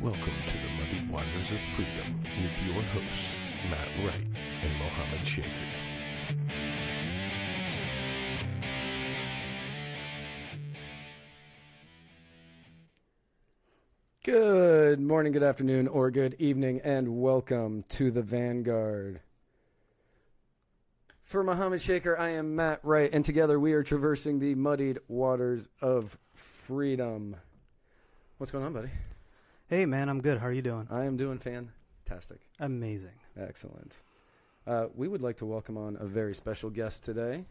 Welcome to the Muddy Waters of Freedom with your hosts, Matt Wright and Mohammed Shaker. Good morning, good afternoon, or good evening, and welcome to the Vanguard. For Mohammed Shaker, I am Matt Wright, and together we are traversing the muddied waters of freedom. What's going on, buddy? Hey man, I'm good. How are you doing? I am doing fantastic. Amazing. Excellent. Uh, we would like to welcome on a very special guest today.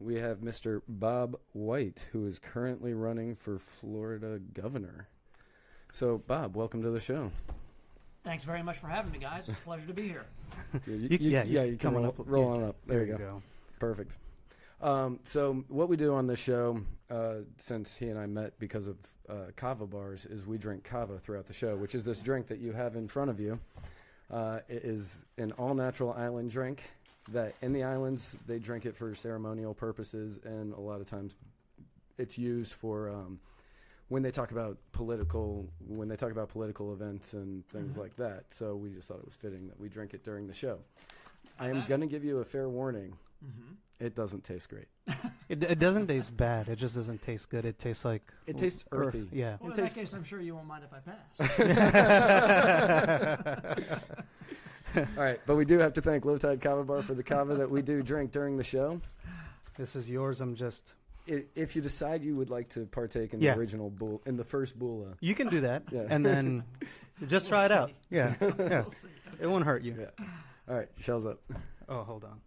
We have Mr. Bob White, who is currently running for Florida governor. So, Bob, welcome to the show. Thanks very much for having me, guys. It's a pleasure to be here. You, You- you- yeah, yeah, you you can come on roll, up. roll Yeah. on up. There, you go. Perfect. Um, so what we do on this show, uh, since he and I met because of uh, kava bars, is we drink kava throughout the show, which is this drink that you have in front of you. Uh, it is an all-natural island drink that in the islands they drink it for ceremonial purposes, and a lot of times it's used for um, when they talk about political when they talk about political events and things Mhm. like that. So we just thought it was fitting that we drink it during the show. I am going to give you a fair warning. Mm-hmm. It doesn't taste great. It, it doesn't taste bad. It just doesn't taste good. It tastes like It tastes earth. earthy. Yeah. Well, It in tastes- that case, I'm sure you won't mind if I pass. All right, but we do have to thank Low Tide Kava Bar for the kava that we do drink during the show. This is yours. I'm just. If you decide you would like to partake in Yeah. the original bull, in the first bula, You can do that, Yeah. and then just We'll try it out. Yeah. Yeah. We'll see. It won't hurt you. yeah. All right, shells up, Oh, hold on.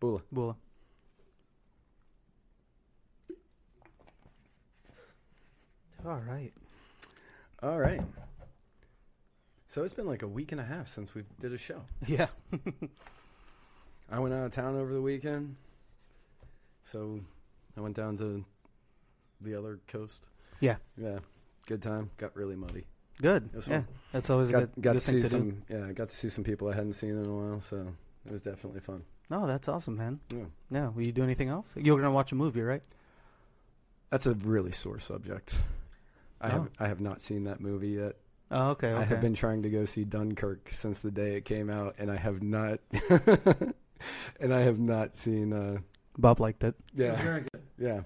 Bula. Bula. All right. All right. So it's been like a week and a half since we did a show. Yeah. I went out of town over the weekend, so I went down to the other coast. Yeah. Yeah, good time. Got really muddy. Good. Yeah. fun. That's always a good, got good to see to some. do. Yeah, I got to see some people I hadn't seen in a while, so it was definitely fun. No, that's awesome, man. Yeah. Yeah. Will you do anything else? You're gonna watch a movie, right? That's a really sore subject. I Oh. have I have not seen that movie yet. Oh, okay. Okay. I have been trying to go see Dunkirk since the day it came out, and I have not. and I have not seen. Uh, Bob liked it. yeah, Very good. yeah,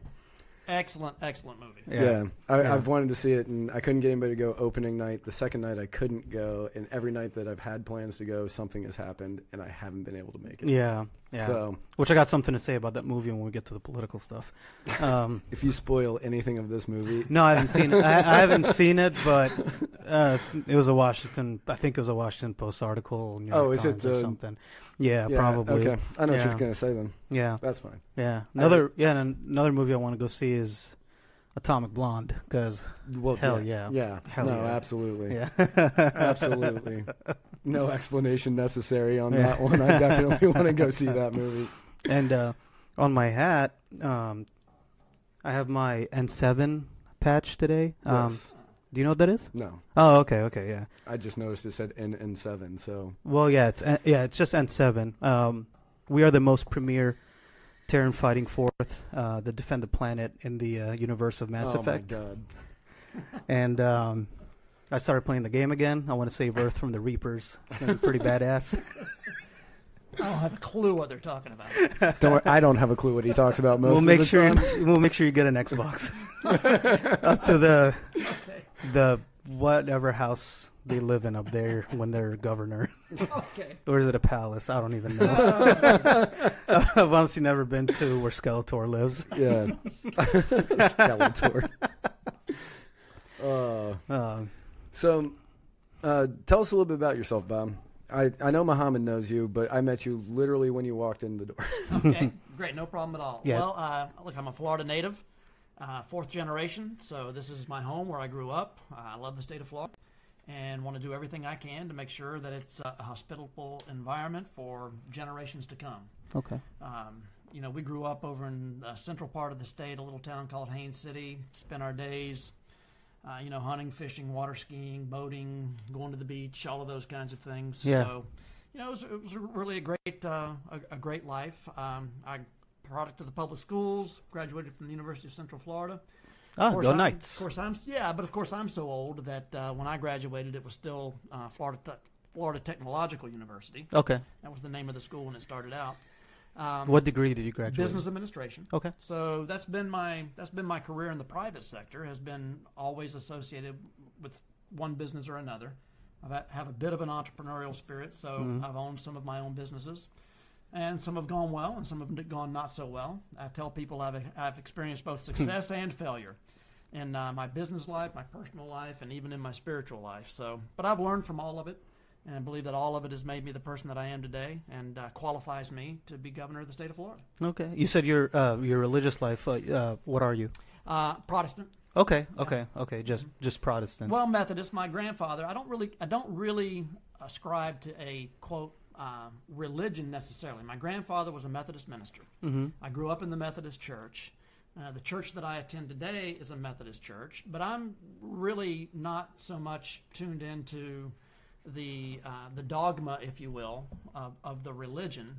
Excellent, excellent movie. yeah. I, Yeah. I've wanted to see it, and I couldn't get anybody to go opening night. The second night, I couldn't go, and every night that I've had plans to go, something has happened, and I haven't been able to make it. Yeah. Yeah. So Which I got something to say about that movie when we get to the political stuff. Um, if you spoil anything of this movie, no, I haven't seen it. I, I haven't seen it, but uh, it was a Washington. I think it was a Washington Post article. New York Oh, is it Times or the- something? Yeah, yeah, probably. Okay, I know what you're gonna say then. Yeah, That's fine. yeah. Another yeah, and another movie I want to go see is Atomic Blonde because Well, Hell yeah. yeah, Hell no, yeah. absolutely. yeah, Absolutely. No explanation necessary on Yeah. that one. I definitely want to go see that movie. and uh, on my hat, um, I have my N7 patch today. Um, Yes. Do you know what that is? No. Oh, okay, okay, yeah. I just noticed it said N and seven, so Well, yeah, it's N- yeah, it's just N7. Um, we are the most premier Terran fighting fourth uh, that defend the planet in the uh, universe of Mass oh Effect. my god. And um, I started playing the game again. I want to save Earth from the Reapers. It's gonna be pretty badass. I don't have a clue what they're talking about. Don't worry, I don't have a clue what he talks about most we'll of make the sure time. we'll make sure you get an Xbox up to the Okay. The whatever house they live in up there when they're governor. Okay. Or is it a palace? I don't even know. I've honestly never been to where Skeletor lives. Yeah. Skeletor. Uh, Um, so uh, tell us a little bit about yourself, Bob. I, I know Muhammad knows you, but I met you literally when you walked in the door. Okay. Great. No problem at all. Yeah. Well, uh, look, I'm a Florida native, uh, fourth generation. So this is my home where I grew up. Uh, I love the state of Florida, and want to do everything I can to make sure that it's a hospitable environment for generations to come. okay. Um, you know, we grew up over in the central part of the state, a little town called Haines City. Spent our days, uh, you know, hunting, fishing, water skiing, boating, going to the beach, all of those kinds of things. Yeah. So, you know, it was, it was really a great, uh, a, a great life. Um, I product of the public schools, graduated from the University of Central Florida. Ah, Of course, go I'm- Knights. Of course, I'm yeah, but of course, I'm so old that uh, when I graduated, it was still uh, Florida Te- Florida Technological University. Okay. That was the name of the school when it started out. Um, What degree did you graduate? business administration. Okay. So that's been my that's been my career in the private sector. Has been always associated with one business or another. I have have a bit of an entrepreneurial spirit, so Mm-hmm. I've owned some of my own businesses, and some have gone well, and some have gone not so well. I tell people I've I've experienced both success and failure in uh, my business life, my personal life, and even in my spiritual life. So, but I've learned from all of it, and I believe that all of it has made me the person that I am today, and uh, qualifies me to be governor of the state of Florida. Okay. You said your uh, your religious life. Uh, uh, what are you? Uh, Protestant. Okay. Okay. Okay. Just just Protestant. Well, Methodist. My grandfather. I don't really. I don't really ascribe to a quote uh, religion necessarily. My grandfather was a Methodist minister. mm-hmm. I grew up in the Methodist Church. Uh, the church that I attend today is a Methodist church, but I'm really not so much tuned into the uh, the dogma, if you will, of, of the religion.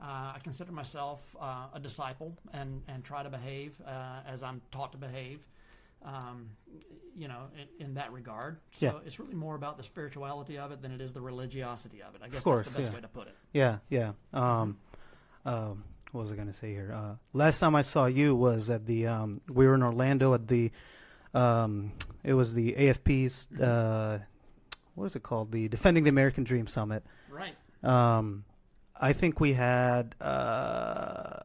Uh, I consider myself uh, a disciple and, and try to behave uh, as I'm taught to behave, um, you know, in, in that regard. So Yeah. it's really more about the spirituality of it than it is the religiosity of it. I guess course, that's the best yeah. way to put it. Yeah. Yeah. Um, um, what was I going to say here? Uh, last time I saw you was at the. Um, we were in Orlando at the. Um, it was the AFP's. Uh, what is it called? The Defending the American Dream Summit. Right. Um, I think we had uh,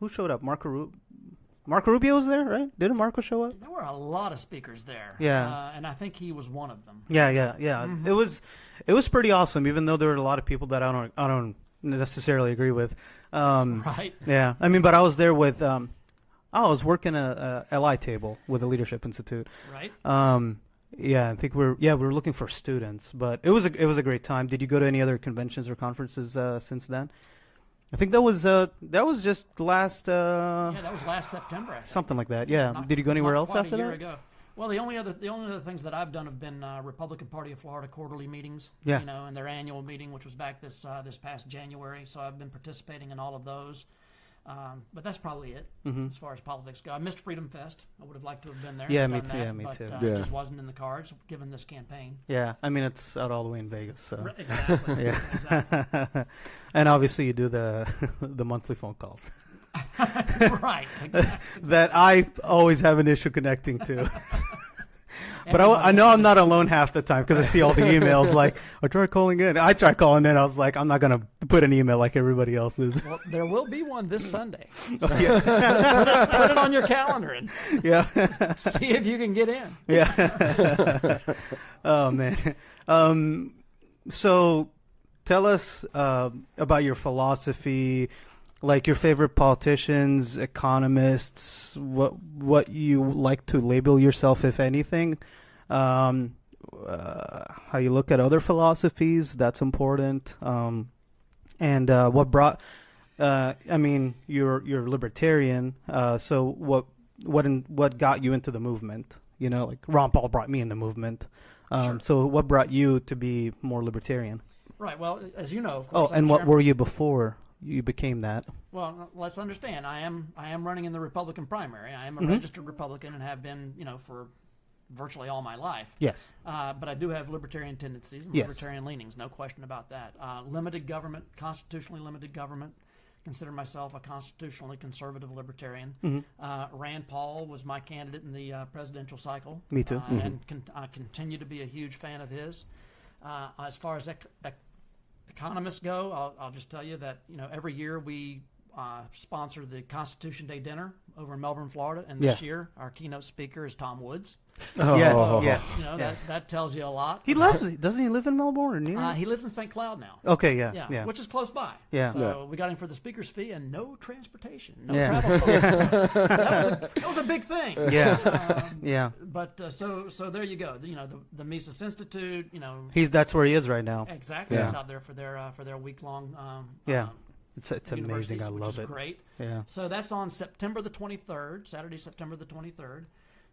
who showed up? Marco Ru- Marco Rubio was there, right? Didn't Marco show up? There were a lot of speakers there. Yeah. Uh, and I think he was one of them. Yeah, yeah, yeah. Mhm. It was it was pretty awesome, even though there were a lot of people that I don't I don't necessarily agree with. Um, Right. yeah, I mean, but I was there with um, I was working a, a LI table with the Leadership Institute. Right. Um, yeah, I think we're yeah we're looking for students, but it was a it was a great time. Did you go to any other conventions or conferences uh, since then? I think that was uh that was just last uh yeah, that was last September. Something like that. Yeah. Not- Did you go anywhere else after a year that? Ago. Well, the only other the only other things that I've done have been uh, Republican Party of Florida quarterly meetings. Yeah. You know, and their annual meeting, which was back this uh, this past January. So I've been participating in all of those. Um, but that's probably it Mhm. as far as politics go. I missed Freedom Fest. I would have liked to have been there. Yeah, me too. that, Yeah, me but, too. Uh, Yeah. It just wasn't in the cards given this campaign. Yeah, I mean it's out all the way in Vegas, so. Right, Exactly. Yeah. exactly. and obviously you do the the monthly phone calls right. Exactly. that I always have an issue connecting to. But I, I know I'm not alone half the time because I see all the emails like I try calling in. I try calling in. I was like I'm not gonna put an email like everybody else is. Well, there will be one this Sunday. yeah, Put it on your calendar and yeah, see if you can get in. yeah. oh man. Um, so tell us uh, about your philosophy, like your favorite politicians, economists, what what you like to label yourself, if anything. Um, uh, how you look at other philosophies, that's important. Um, and uh, what brought uh, I mean, you're you're libertarian. Uh, so what what in, what got you into the movement? You know, like Ron Paul brought me in the movement. Um, Sure. So what brought you to be more libertarian? Right. Well, as you know, of Oh, course. I'm and what were you before you became that? Well, let's understand. I am I am running in the Republican primary. I am a Mhm. registered Republican and have been, you know, for virtually all my life. Yes. Uh, but I do have libertarian tendencies and Yes. libertarian leanings, no question about that. Uh, limited government, constitutionally limited government. Consider myself a constitutionally conservative libertarian. hmm Uh, Rand Paul was my candidate in the uh, presidential cycle. Me too. Uh, And con- I continue to be a huge fan of his. Uh, as far as ec- ec- economists go, I'll, I'll just tell you that you know every year we uh, sponsor the Constitution Day dinner over in Melbourne, Florida, and this Yeah. year our keynote speaker is Tom Woods. Yeah, Oh. yeah. You know Yeah. that that tells you a lot. He lives. Doesn't he live in Melbourne or near? Uh, he lives in St. Cloud now. okay. Yeah. Yeah, Yeah. which is close by. Yeah. So Yeah. we got him for the speaker's fee and no transportation, no Yeah. travel costs. that, was a, that was a big thing. Yeah. Um, yeah. But uh, so so there you go. You know the the Mises Institute. You know He's that's where he is right now. exactly. Yeah. It's out there for their uh, for their week long. Um, Yeah. um, It's it's amazing. universities, I which love is it. Great. Yeah. So that's on September the 23rd, Saturday, September the 23rd,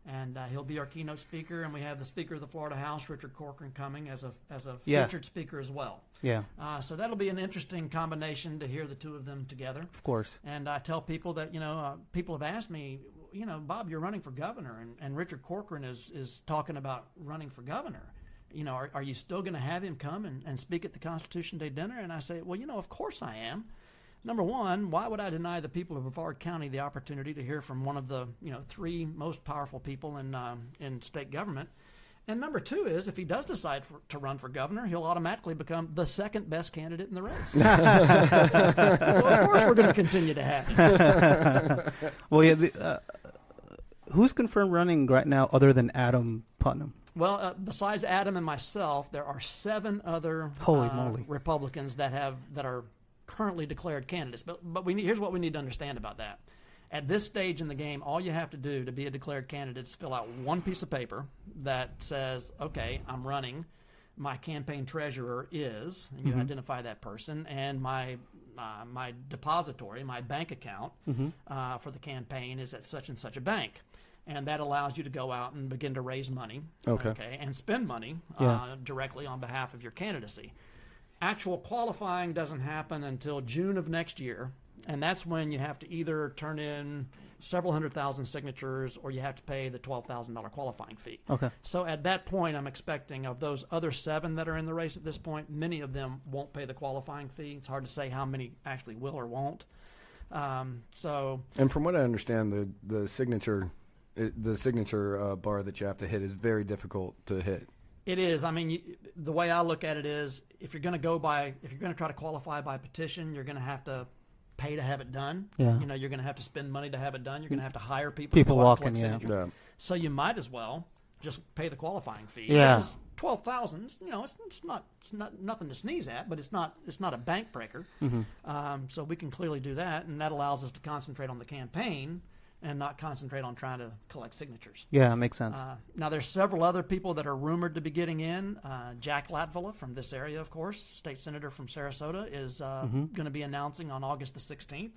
and uh, he'll be our keynote speaker. And we have the Speaker of the Florida House, Richard Corcoran, coming as a as a Yeah. featured speaker as well. Yeah. Uh, so that'll be an interesting combination to hear the two of them together. Of course. And I tell people that you know uh, people have asked me, you know, Bob, you're running for governor, and, and Richard Corcoran is is talking about running for governor. You know, are, are you still going to have him come and, and speak at the Constitution Day dinner? And I say, well, you know, of course I am. Number one, why would I deny the people of Brevard County the opportunity to hear from one of the you know three most powerful people in um, in state government? And number two is, if he does decide for, to run for governor, he'll automatically become the second best candidate in the race. so of course we're going to continue to have him. well, yeah. The, uh, who's confirmed running right now, other than Adam Putnam? Well, uh, besides Adam and myself, there are seven other Holy uh, moly. Republicans that have that are currently declared candidates. But but we need, here's what we need to understand about that. At this stage in the game, all you have to do to be a declared candidate is fill out one piece of paper that says, "Okay, I'm running. My campaign treasurer is," and you identify that person, and my uh, my depository, my bank account uh, for the campaign is at such and such a bank. And that allows you to go out and begin to raise money, Okay. and spend money Yeah. uh, directly on behalf of your candidacy. Actual qualifying doesn't happen until June of next year, and that's when you have to either turn in several hundred thousand signatures or you have to pay the $12,000 qualifying fee. Okay. So at that point, I'm expecting of those other seven that are in the race at this point, many of them won't pay the qualifying fee. It's hard to say how many actually will or won't. Um, so And from what I understand, the the signature, it, the signature uh, bar that you have to hit is very difficult to hit. It is. I mean, you, the way I look at it is, if you're going to go by, if you're going to try to qualify by petition, you're going to have to pay to have it done. Yeah. You know, you're going to have to spend money to have it done. You're going to have to hire people. People to go out and walking, yeah. Yeah. So you might as well just pay the qualifying fee. Yeah. Which twelve thousand. You know, it's, it's not it's not nothing to sneeze at, but it's not it's not a bank breaker. Mm-hmm. Um, so we can clearly do that, and that allows us to concentrate on the campaign and not concentrate on trying to collect signatures. Yeah, it makes sense. Uh, now, there's several other people that are rumored to be getting in. Uh, Jack Latvala from this area, of course, state senator from Sarasota, is uh, going to be announcing on August the 16th.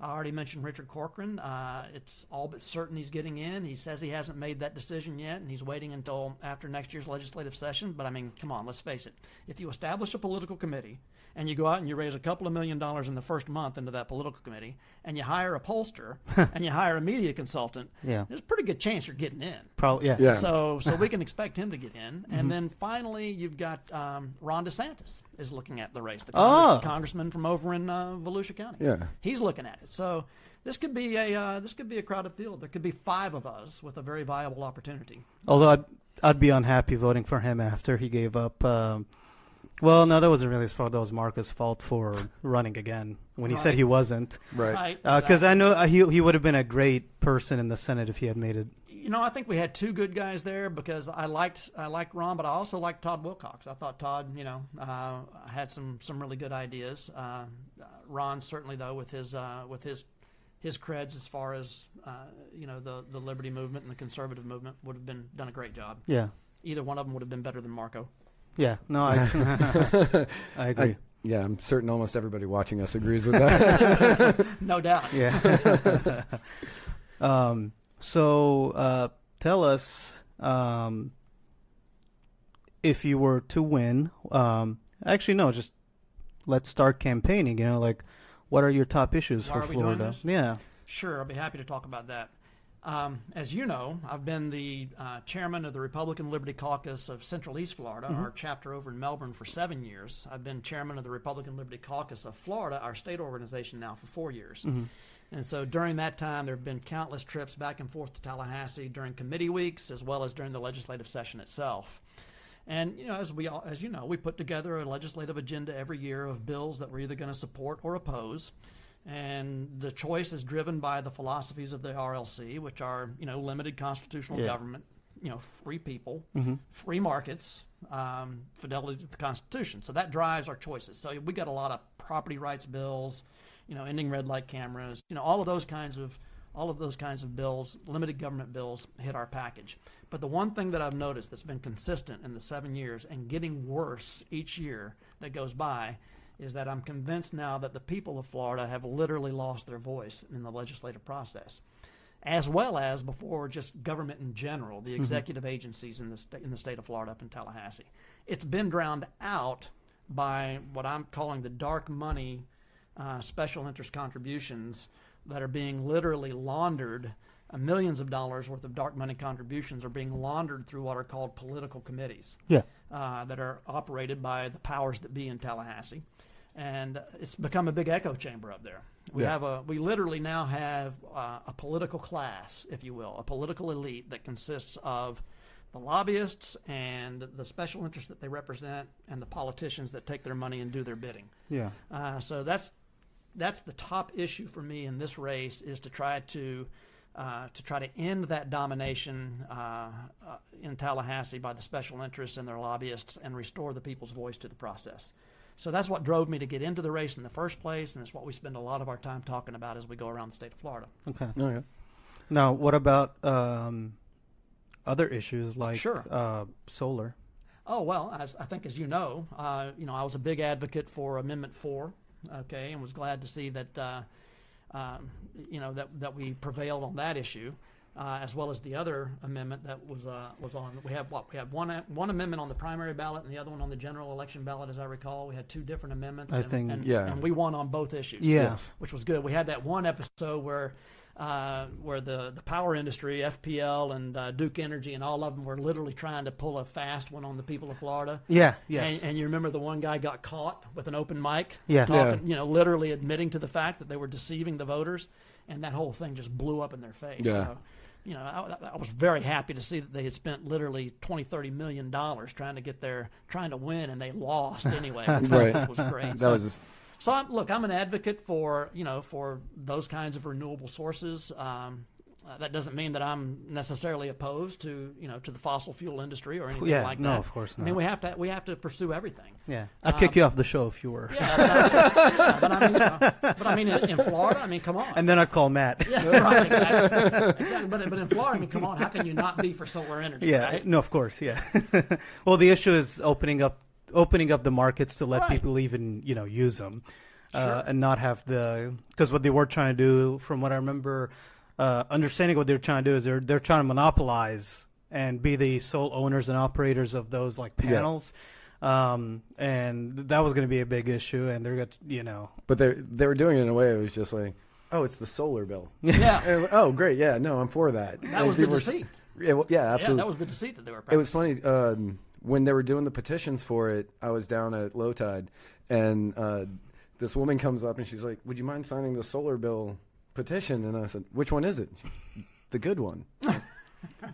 I already mentioned Richard Corcoran. Uh, it's all but certain he's getting in. He says he hasn't made that decision yet, and he's waiting until after next year's legislative session. But I mean, come on, let's face it. If you establish a political committee and you go out and you raise a couple of million dollars in the first month into that political committee, and you hire a pollster and you hire a media consultant, Yeah. there's a pretty good chance you're getting in. Probably, yeah. Yeah. So, so we can expect him to get in, and then finally you've got um, Ron DeSantis is looking at the race, the Congress, Oh. congressman from over in uh, Volusia County. Yeah. he's looking at it. So this could be a uh, this could be a crowded field. There could be five of us with a very viable opportunity. Although I'd, I'd be unhappy voting for him after he gave up. Um, well, no, that wasn't really his fault. That was Marco's fault for running again when he said he wasn't. Right. Right? Because I know uh, he he would have been a great person in the Senate if he had made it. You know, I think we had two good guys there because I liked I liked Ron, but I also liked Todd Wilcox. I thought Todd, you know, uh, had some some really good ideas. Uh, Ron certainly though with his uh, with his his creds as far as uh, you know the the liberty movement and the conservative movement would have been done a great job. Yeah, Either one of them would have been better than Marco. yeah. No, I I agree. I, yeah, I'm certain almost everybody watching us agrees with that. No doubt. Yeah. um, so uh, tell us um, if you were to win. Um, actually, no, just let's start campaigning. You know, like what are your top issues Why for are we doing Florida? Yeah. Sure, I'll be happy to talk about that. Um, as you know, I've been the uh, chairman of the Republican Liberty Caucus of Central East Florida, our chapter over in Melbourne, for seven years. I've been chairman of the Republican Liberty Caucus of Florida, our state organization, now for four years. And so during that time, there have been countless trips back and forth to Tallahassee during committee weeks as well as during the legislative session itself. And you know, as we all, as you know, we put together a legislative agenda every year of bills that we're either going to support or oppose. And the choice is driven by the philosophies of the RLC, which are you know limited constitutional Yeah. government, you know free people, free markets, um, fidelity to the Constitution. So that drives our choices. So we got a lot of property rights bills, you know, ending red light cameras, you know, all of those kinds of all of those kinds of bills, limited government bills, hit our package. But the one thing that I've noticed that's been consistent in the seven years and getting worse each year that goes by is that I'm convinced now that the people of Florida have literally lost their voice in the legislative process, as well as before just government in general, the mm-hmm. executive agencies in the sta- in the state of Florida up in Tallahassee. It's been drowned out by what I'm calling the dark money uh, special interest contributions that are being literally laundered uh, millions of dollars worth of dark money contributions are being laundered through what are called political committees Yeah. uh, that are operated by the powers that be in Tallahassee, and it's become a big echo chamber up there. We Yeah. have a we literally now have uh, a political class, if you will, a political elite that consists of the lobbyists and the special interests that they represent, and the politicians that take their money and do their bidding. Yeah. Uh, so that's that's the top issue for me in this race is to try to uh, to try to end that domination uh, uh, in Tallahassee by the special interests and their lobbyists and restore the people's voice to the process. So that's what drove me to get into the race in the first place, and it's what we spend a lot of our time talking about as we go around the state of Florida. Okay. Okay. Now, what about um, other issues like Sure. uh, solar? Oh well, as, I think as you know, uh, you know I was a big advocate for Amendment Four, okay, and was glad to see that uh, um, you know that that we prevailed on that issue, uh, as well as the other amendment that was uh, was on. We have what we have one one amendment on the primary ballot and the other one on the general election ballot, as I recall. We had two different amendments. I and, think- and, Yeah. and we won on both issues. Yeah. which was good. We had that one episode where. Uh, where the, the power industry, FPL and uh, Duke Energy, and all of them were literally trying to pull a fast one on the people of Florida. Yeah. Yes. And, and you remember the one guy got caught with an open mic, Yeah. talking, you know, literally admitting to the fact that they were deceiving the voters, and that whole thing just blew up in their face. Yeah. So, you know, I, I was very happy to see that they had spent literally 20, 30 million dollars trying to get their trying to win, and they lost anyway. which Right. was great. That so, was so I'm, look, I'm an advocate for you know for those kinds of renewable sources. Um, uh, that doesn't mean that I'm necessarily opposed to you know to the fossil fuel industry or anything yeah. like no, that. No, of course not. I mean, we have to we have to pursue everything. yeah. I'd kick you off the show if you were. Yeah, but, I- but I mean, you know, but I mean, in, in Florida, I mean, come on. And then I'd call Matt. yeah, right, exactly. exactly. But, but in Florida, I mean, come on, how can you not be for solar energy? Yeah, right? no, of course, yeah. well, the issue is opening up opening up the markets to let Right. people even you know use them, uh, Sure. and not have the because what they were trying to do, from what I remember, uh, understanding what they're trying to do is they're they're trying to monopolize and be the sole owners and operators of those like Yeah. panels. Um, and that was going to be a big issue, and they're got you know, But they they were doing it in a way it was just like, oh, it's the solar bill. Yeah, And, oh, great, yeah, no, I'm for that. that And was the people were- deceit. Yeah, well, yeah, Yeah, absolutely. that was the deceit that they were. it was funny um, when they were doing the petitions for it. I was down at low tide, and uh, this woman comes up and she's like, "Would you mind signing the solar bill petition?" And I said, "Which one is it?" She, the good one.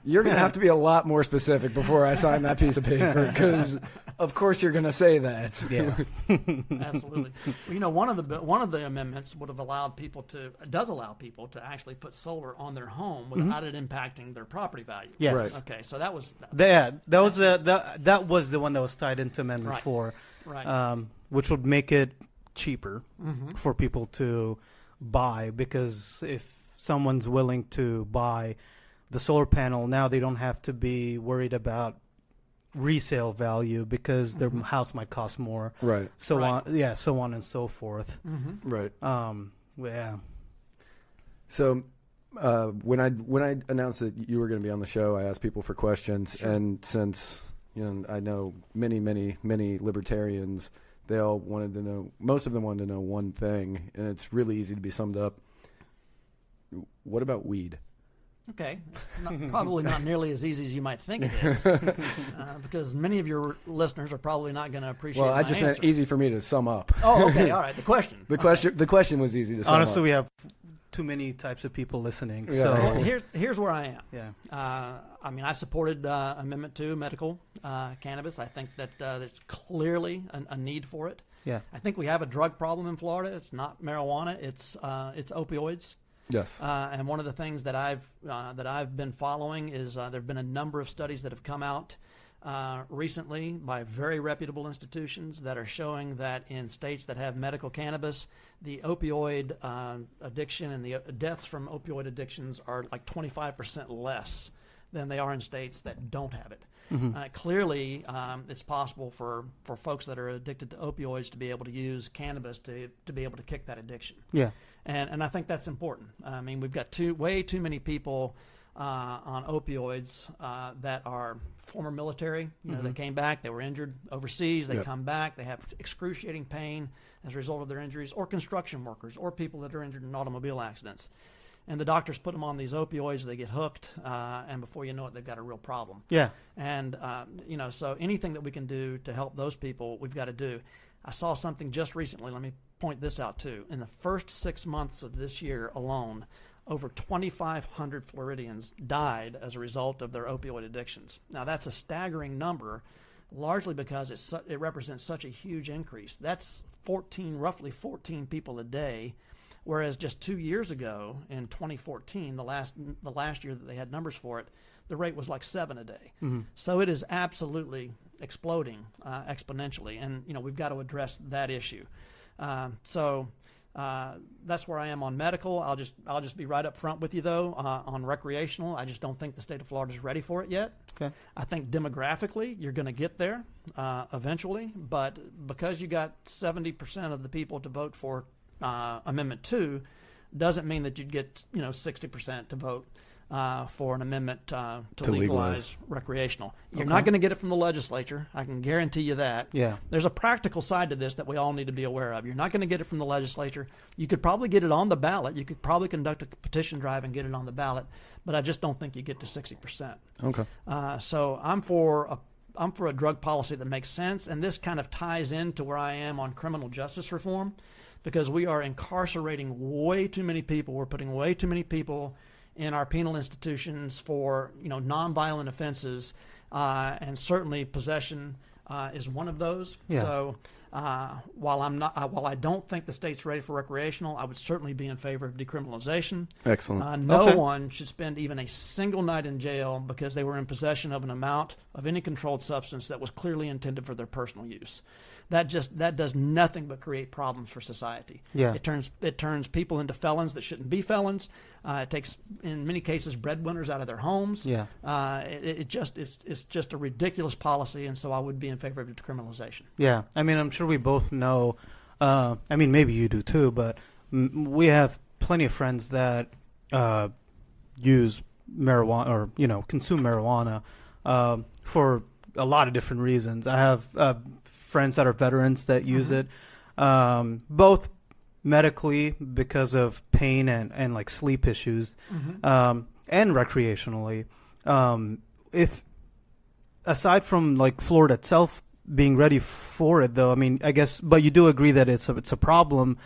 You're going to have to be a lot more specific before I sign that piece of paper because, of course, you're going to say that. yeah, Absolutely. Well, you know, one of the one of the amendments would have allowed people to does allow people to actually put solar on their home without it impacting their property value. yes, Right. Okay, so that was The- yeah, that was the that, that was the one that was tied into Amendment Right. Four. right. um, which would make it cheaper hmm for people to buy because if someone's willing to buy the solar panel now they don't have to be worried about resale value because their Mhm. house might cost more Right, so Right. on yeah so on and so forth hmm right. um yeah So uh, when I when I announced that you were going to be on the show, I asked people for questions, Sure. and since you know I know many many many libertarians, they all wanted to know. Most of them wanted to know one thing, and it's really easy to be summed up. What about weed? Okay, it's not, probably not nearly as easy as you might think it is, uh, because many of your listeners are probably not going to appreciate. well, I my just answer. meant easy for me to sum up. Oh, okay, all right. The question. The Okay. question the question was easy to sum up. honestly up. we have too many types of people listening Yeah. so Well, here's here's where I am. yeah Uh, I mean, I supported uh, Amendment Two, medical uh, cannabis. I think that uh, there's clearly a, a need for it. yeah I think we have a drug problem in Florida. It's not marijuana. It's uh, it's opioids. Yes, Uh, and one of the things that I've uh, that I've been following is uh, there have been a number of studies that have come out uh, recently by very reputable institutions that are showing that in states that have medical cannabis, the opioid uh, addiction and the uh, deaths from opioid addictions are like 25% less than they are in states that don't have it. Mhm. Uh, clearly, um, it's possible for, for folks that are addicted to opioids to be able to use cannabis to, to be able to kick that addiction yeah and and I think that's important. I mean, we've got too way too many people uh, on opioids uh, that are former military. You know, they Mhm. came back, they were injured overseas, they Yep. come back, they have excruciating pain as a result of their injuries, or construction workers, or people that are injured in automobile accidents. And the doctors put them on these opioids. They get hooked, uh, and before you know it, they've got a real problem. Yeah. And uh, you know, so anything that we can do to help those people, we've got to do. I saw something just recently. Let me point this out too. In the first six months of this year alone, over 2,500 Floridians died as a result of their opioid addictions. Now, that's a staggering number, largely because it's su- it represents such a huge increase. That's 14, roughly 14 people a day, whereas just two years ago, in 2014, the last the last year that they had numbers for it, the rate was like seven a day. So it is absolutely exploding uh, exponentially, and you know we've got to address that issue. Um, so uh, that's where I am on medical. I'll just I'll just be right up front with you though uh, on recreational. I just don't think the state of Florida is ready for it yet. Okay. I think demographically you're going to get there uh, eventually, but because you got 70% of the people to vote for uh, Amendment Two, doesn't mean that you'd get you know 60% to vote. Uh, for an amendment uh, to, To legalize, legalize. recreational, you're Okay. not going to get it from the legislature. I can guarantee you that. Yeah. There's a practical side to this that we all need to be aware of. You're not going to get it from the legislature. You could probably get it on the ballot. You could probably conduct a petition drive and get it on the ballot, but I just don't think you get to 60%. Okay. Uh, so I'm for a I'm for a drug policy that makes sense, and this kind of ties into where I am on criminal justice reform, because we are incarcerating way too many people. We're putting way too many people in our penal institutions for you know nonviolent offenses, uh, and certainly possession uh, is one of those. Yeah. So. Uh, while I'm not, uh, while I don't think the state's ready for recreational, I would certainly be in favor of decriminalization. Excellent. Uh, no Okay. one should spend even a single night in jail because they were in possession of an amount of any controlled substance that was clearly intended for their personal use. That just that does nothing but create problems for society. Yeah. It turns it turns people into felons that shouldn't be felons. Uh, it takes in many cases breadwinners out of their homes. Yeah. Uh, it, it just it's it's just a ridiculous policy, and so I would be in favor of decriminalization. Yeah, I mean, I'm sure we both know. Uh, I mean, maybe you do too, but m- we have plenty of friends that uh, use marijuana or you know consume marijuana um, for a lot of different reasons. I have uh, friends that are veterans that use Mhm. it, um, both medically because of pain and, and like sleep issues, um, and recreationally. Um, if aside from like Florida itself being ready for it, though, I mean, I guess, but you do agree that it's a, it's a problem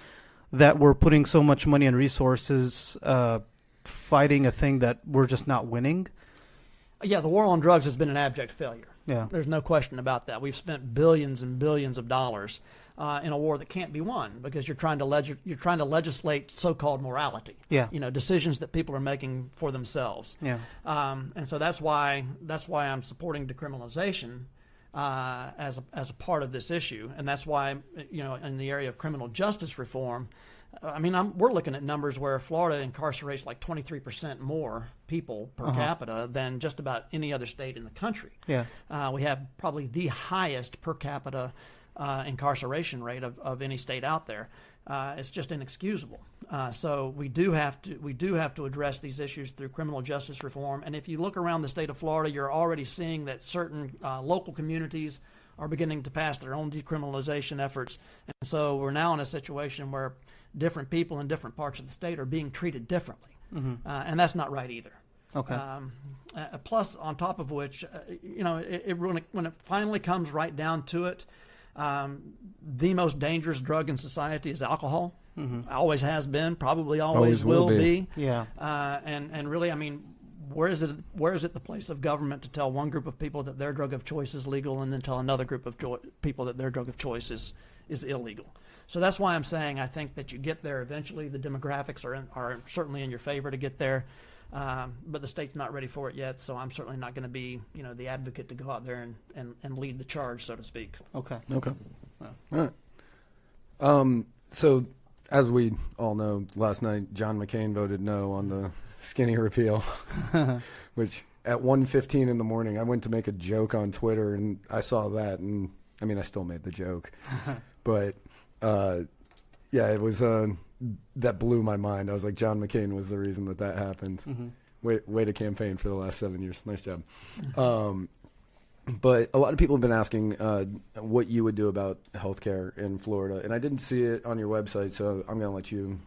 that we're putting so much money and resources uh, fighting a thing that we're just not winning. Yeah, the war on drugs has been an abject failure. Yeah. There's no question about that. We've spent billions and billions of dollars uh, in a war that can't be won because you're trying to leg- you're trying to legislate so-called morality. Yeah. You know, decisions that people are making for themselves. Yeah. Um, and so that's why that's why I'm supporting decriminalization uh, as a, as a part of this issue, and that's why you know in the area of criminal justice reform. I mean, I'm, we're looking at numbers where Florida incarcerates like 23% more people per Uh-huh. capita than just about any other state in the country. Yeah. Uh, we have probably the highest per capita uh, incarceration rate of, of any state out there. Uh, it's just inexcusable. Uh, so we do have to we do have to address these issues through criminal justice reform. And if you look around the state of Florida, you're already seeing that certain uh, local communities are beginning to pass their own decriminalization efforts. And so we're now in a situation where different people in different parts of the state are being treated differently, uh, and that's not right either. Okay. Um, uh, plus, on top of which, uh, you know, it, it when, it, when it finally comes right down to it, um, the most dangerous drug in society is alcohol. Always has been, probably always, Always will will be. be. Yeah. Uh, and and really, I mean, where is it? Where is it the place of government to tell one group of people that their drug of choice is legal, and then tell another group of jo- people that their drug of choice is is illegal? So that's why I'm saying I think that you get there eventually. The demographics are in, are certainly in your favor to get there, um, but the state's not ready for it yet. So I'm certainly not going to be you know the advocate to go out there and, and, and lead the charge, so to speak. Okay. Okay. Yeah. All right. Um, so, as we all know, last night John McCain voted no on the skinny repeal, which at 1.15 in the morning, I went to make a joke on Twitter, and I saw that, and I mean, I still made the joke, but uh, yeah, it was uh, that blew my mind. I was like, John McCain was the reason that that happened. hmm Way, way to campaign for the last seven years. Nice job. Um, but a lot of people have been asking uh, what you would do about healthcare in Florida, and I didn't see it on your website, so I'm going to let you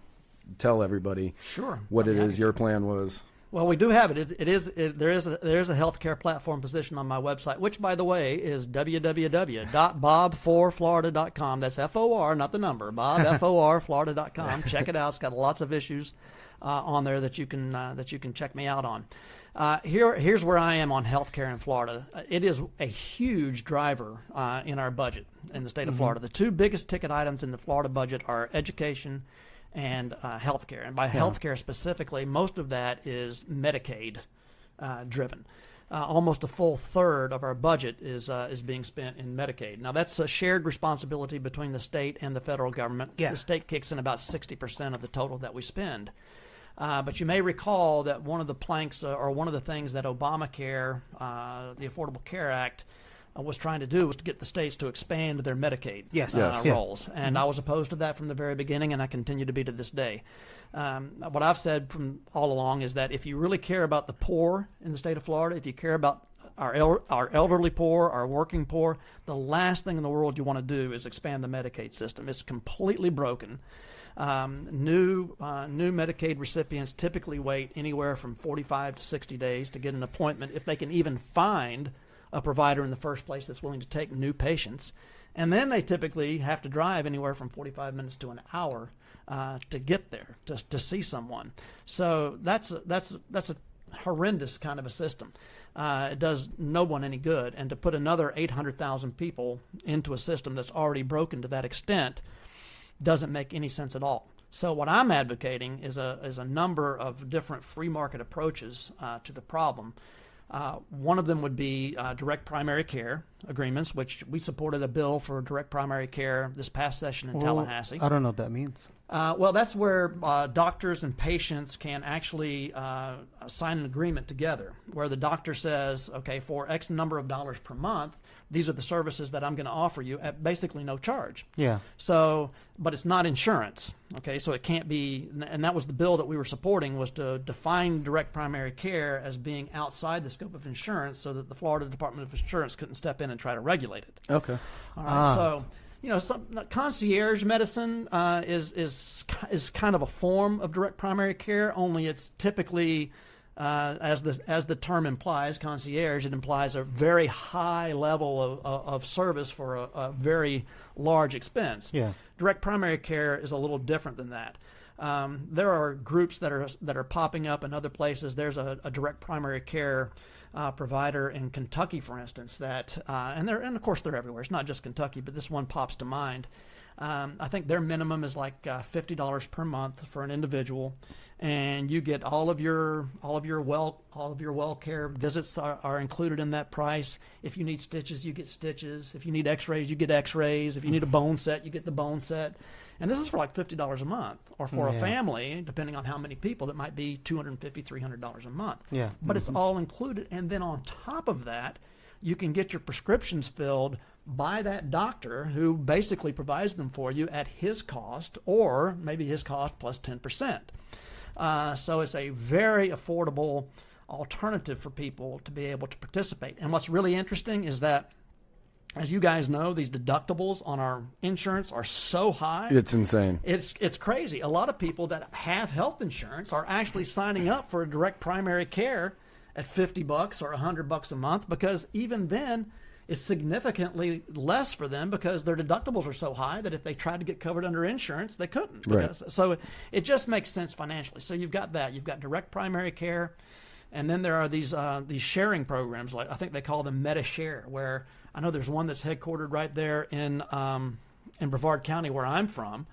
tell everybody Sure. what I'd it is your plan was. Well, we do have it. It, it is it, there is a, there is a healthcare platform position on my website, which, by the way, is www.bob4florida.com. That's F O R, not the number. Bob F O R Florida.com. Check it out. It's got lots of issues uh, on there that you can uh, that you can check me out on. Uh, here, here's where I am on healthcare in Florida. Uh, It is a huge driver uh, in our budget in the state of Florida. The two biggest ticket items in the Florida budget are education and uh, healthcare. And by healthcare specifically, most of that is Medicaid uh, driven. Uh, almost a full third of our budget is uh, is being spent in Medicaid. Now that's a shared responsibility between the state and the federal government. Yeah. The state kicks in about sixty percent of the total that we spend. Uh, but you may recall that one of the planks uh, or one of the things that Obamacare, uh, the Affordable Care Act, was trying to do was to get the states to expand their Medicaid Yes. uh, Yes. Yeah. rolls. And I was opposed to that from the very beginning, and I continue to be to this day. Um, what I've said from all along is that if you really care about the poor in the state of Florida, if you care about our el- our elderly poor, our working poor, the last thing in the world you want to do is expand the Medicaid system. It's completely broken. Um, new uh, new Medicaid recipients typically wait anywhere from 45 to 60 days to get an appointment if they can even find a provider in the first place that's willing to take new patients. And then they typically have to drive anywhere from 45 minutes to an hour uh, to get there to, to see someone. So that's a, that's a, that's a horrendous kind of a system. Uh, it does no one any good. And to put another 800,000 people into a system that's already broken to that extent doesn't make any sense at all. So what I'm advocating is a is a number of different free market approaches uh, to the problem. Uh, one of them would be uh, direct primary care agreements, which we supported a bill for direct primary care this past session in Well, Tallahassee. I don't know what that means. Uh, well, that's where uh, doctors and patients can actually uh, sign an agreement together, where the doctor says, "Okay, for X number of dollars per month, these are the services that I'm going to offer you at basically no charge." Yeah. So, but it's not insurance. Okay, so it can't be, and that was the bill that we were supporting was to define direct primary care as being outside the scope of insurance, so that the Florida Department of Insurance couldn't step in and try to regulate it. Okay. All right, Ah. so you know, some, concierge medicine uh, is is is kind of a form of direct primary care. Only it's typically, uh, as the as the term implies, concierge. It implies a very high level of, of, service for a, a very large expense. Yeah. Direct primary care is a little different than that. Um, there are groups that are that are popping up in other places. There's a, a direct primary care uh, provider in Kentucky, for instance, that uh, and they're and of course they're everywhere. It's not just Kentucky, but this one pops to mind. Um, I think their minimum is like uh, fifty dollars per month for an individual, and you get all of your all of your well all of your well care visits are, are included in that price. If you need stitches, you get stitches. If you need X-rays, you get X-rays. If you need a bone set, you get the bone set. And this is for like fifty dollars a month, or for a family, depending on how many people, that might be two hundred fifty, three hundred dollars a month. Yeah. But it's all included, and then on top of that, you can get your prescriptions filled by that doctor who basically provides them for you at his cost, or maybe his cost plus plus ten percent. Uh, so it's a very affordable alternative for people to be able to participate. And what's really interesting is that, as you guys know, these deductibles on our insurance are so high. It's insane. It's it's crazy. A lot of people that have health insurance are actually signing up for direct primary care at 50 bucks or 100 bucks a month because even then it's significantly less for them because their deductibles are so high that if they tried to get covered under insurance, they couldn't. Right. So it just makes sense financially. So you've got that. You've got direct primary care and then there are these uh, these sharing programs, like I think they call them Medi-Share, where I know there's one that's headquartered right there in um, in Brevard County, where I'm from,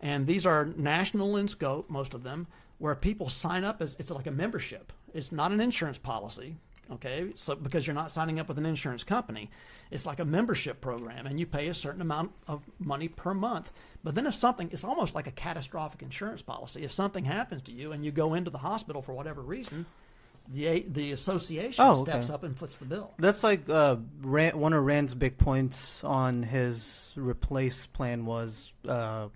and these are national in scope, most of them, where people sign up as it's like a membership. It's not an insurance policy, okay? So because you're not signing up with an insurance company, it's like a membership program, and you pay a certain amount of money per month. But then if something, it's almost like a catastrophic insurance policy. If something happens to you and you go into the hospital for whatever reason, the the association Oh, okay. steps up and foots the bill. That's like uh, Rand, one of Rand's big points on his replace plan was uh,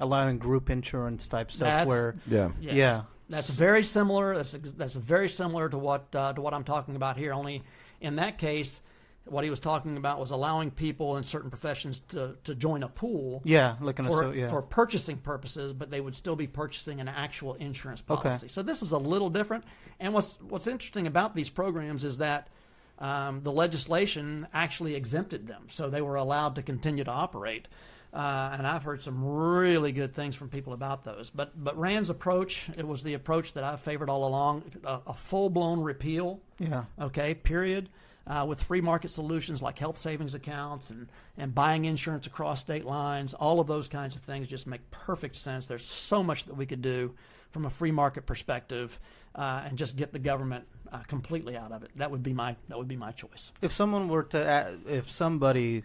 allowing group insurance type stuff. That's- where Yeah. Yes. yeah, That's very similar. That's that's very similar to what uh, to what I'm talking about here. Only in that case, What he was talking about was allowing people in certain professions to, to join a pool Yeah, an for, asso- yeah. for purchasing purposes, but they would still be purchasing an actual insurance policy. Okay. So this is a little different. And what's what's interesting about these programs is that um, the legislation actually exempted them, so they were allowed to continue to operate. Uh, and I've heard some really good things from people about those. But but Rand's approach, it was the approach that I've favored all along: a, a full blown repeal yeah. okay, period. Uh, with free market solutions like health savings accounts and, and buying insurance across state lines, all of those kinds of things just make perfect sense. There's so much that we could do from a free market perspective uh, and just get the government uh, completely out of it. That would be my that would be my choice. If someone were to, if somebody,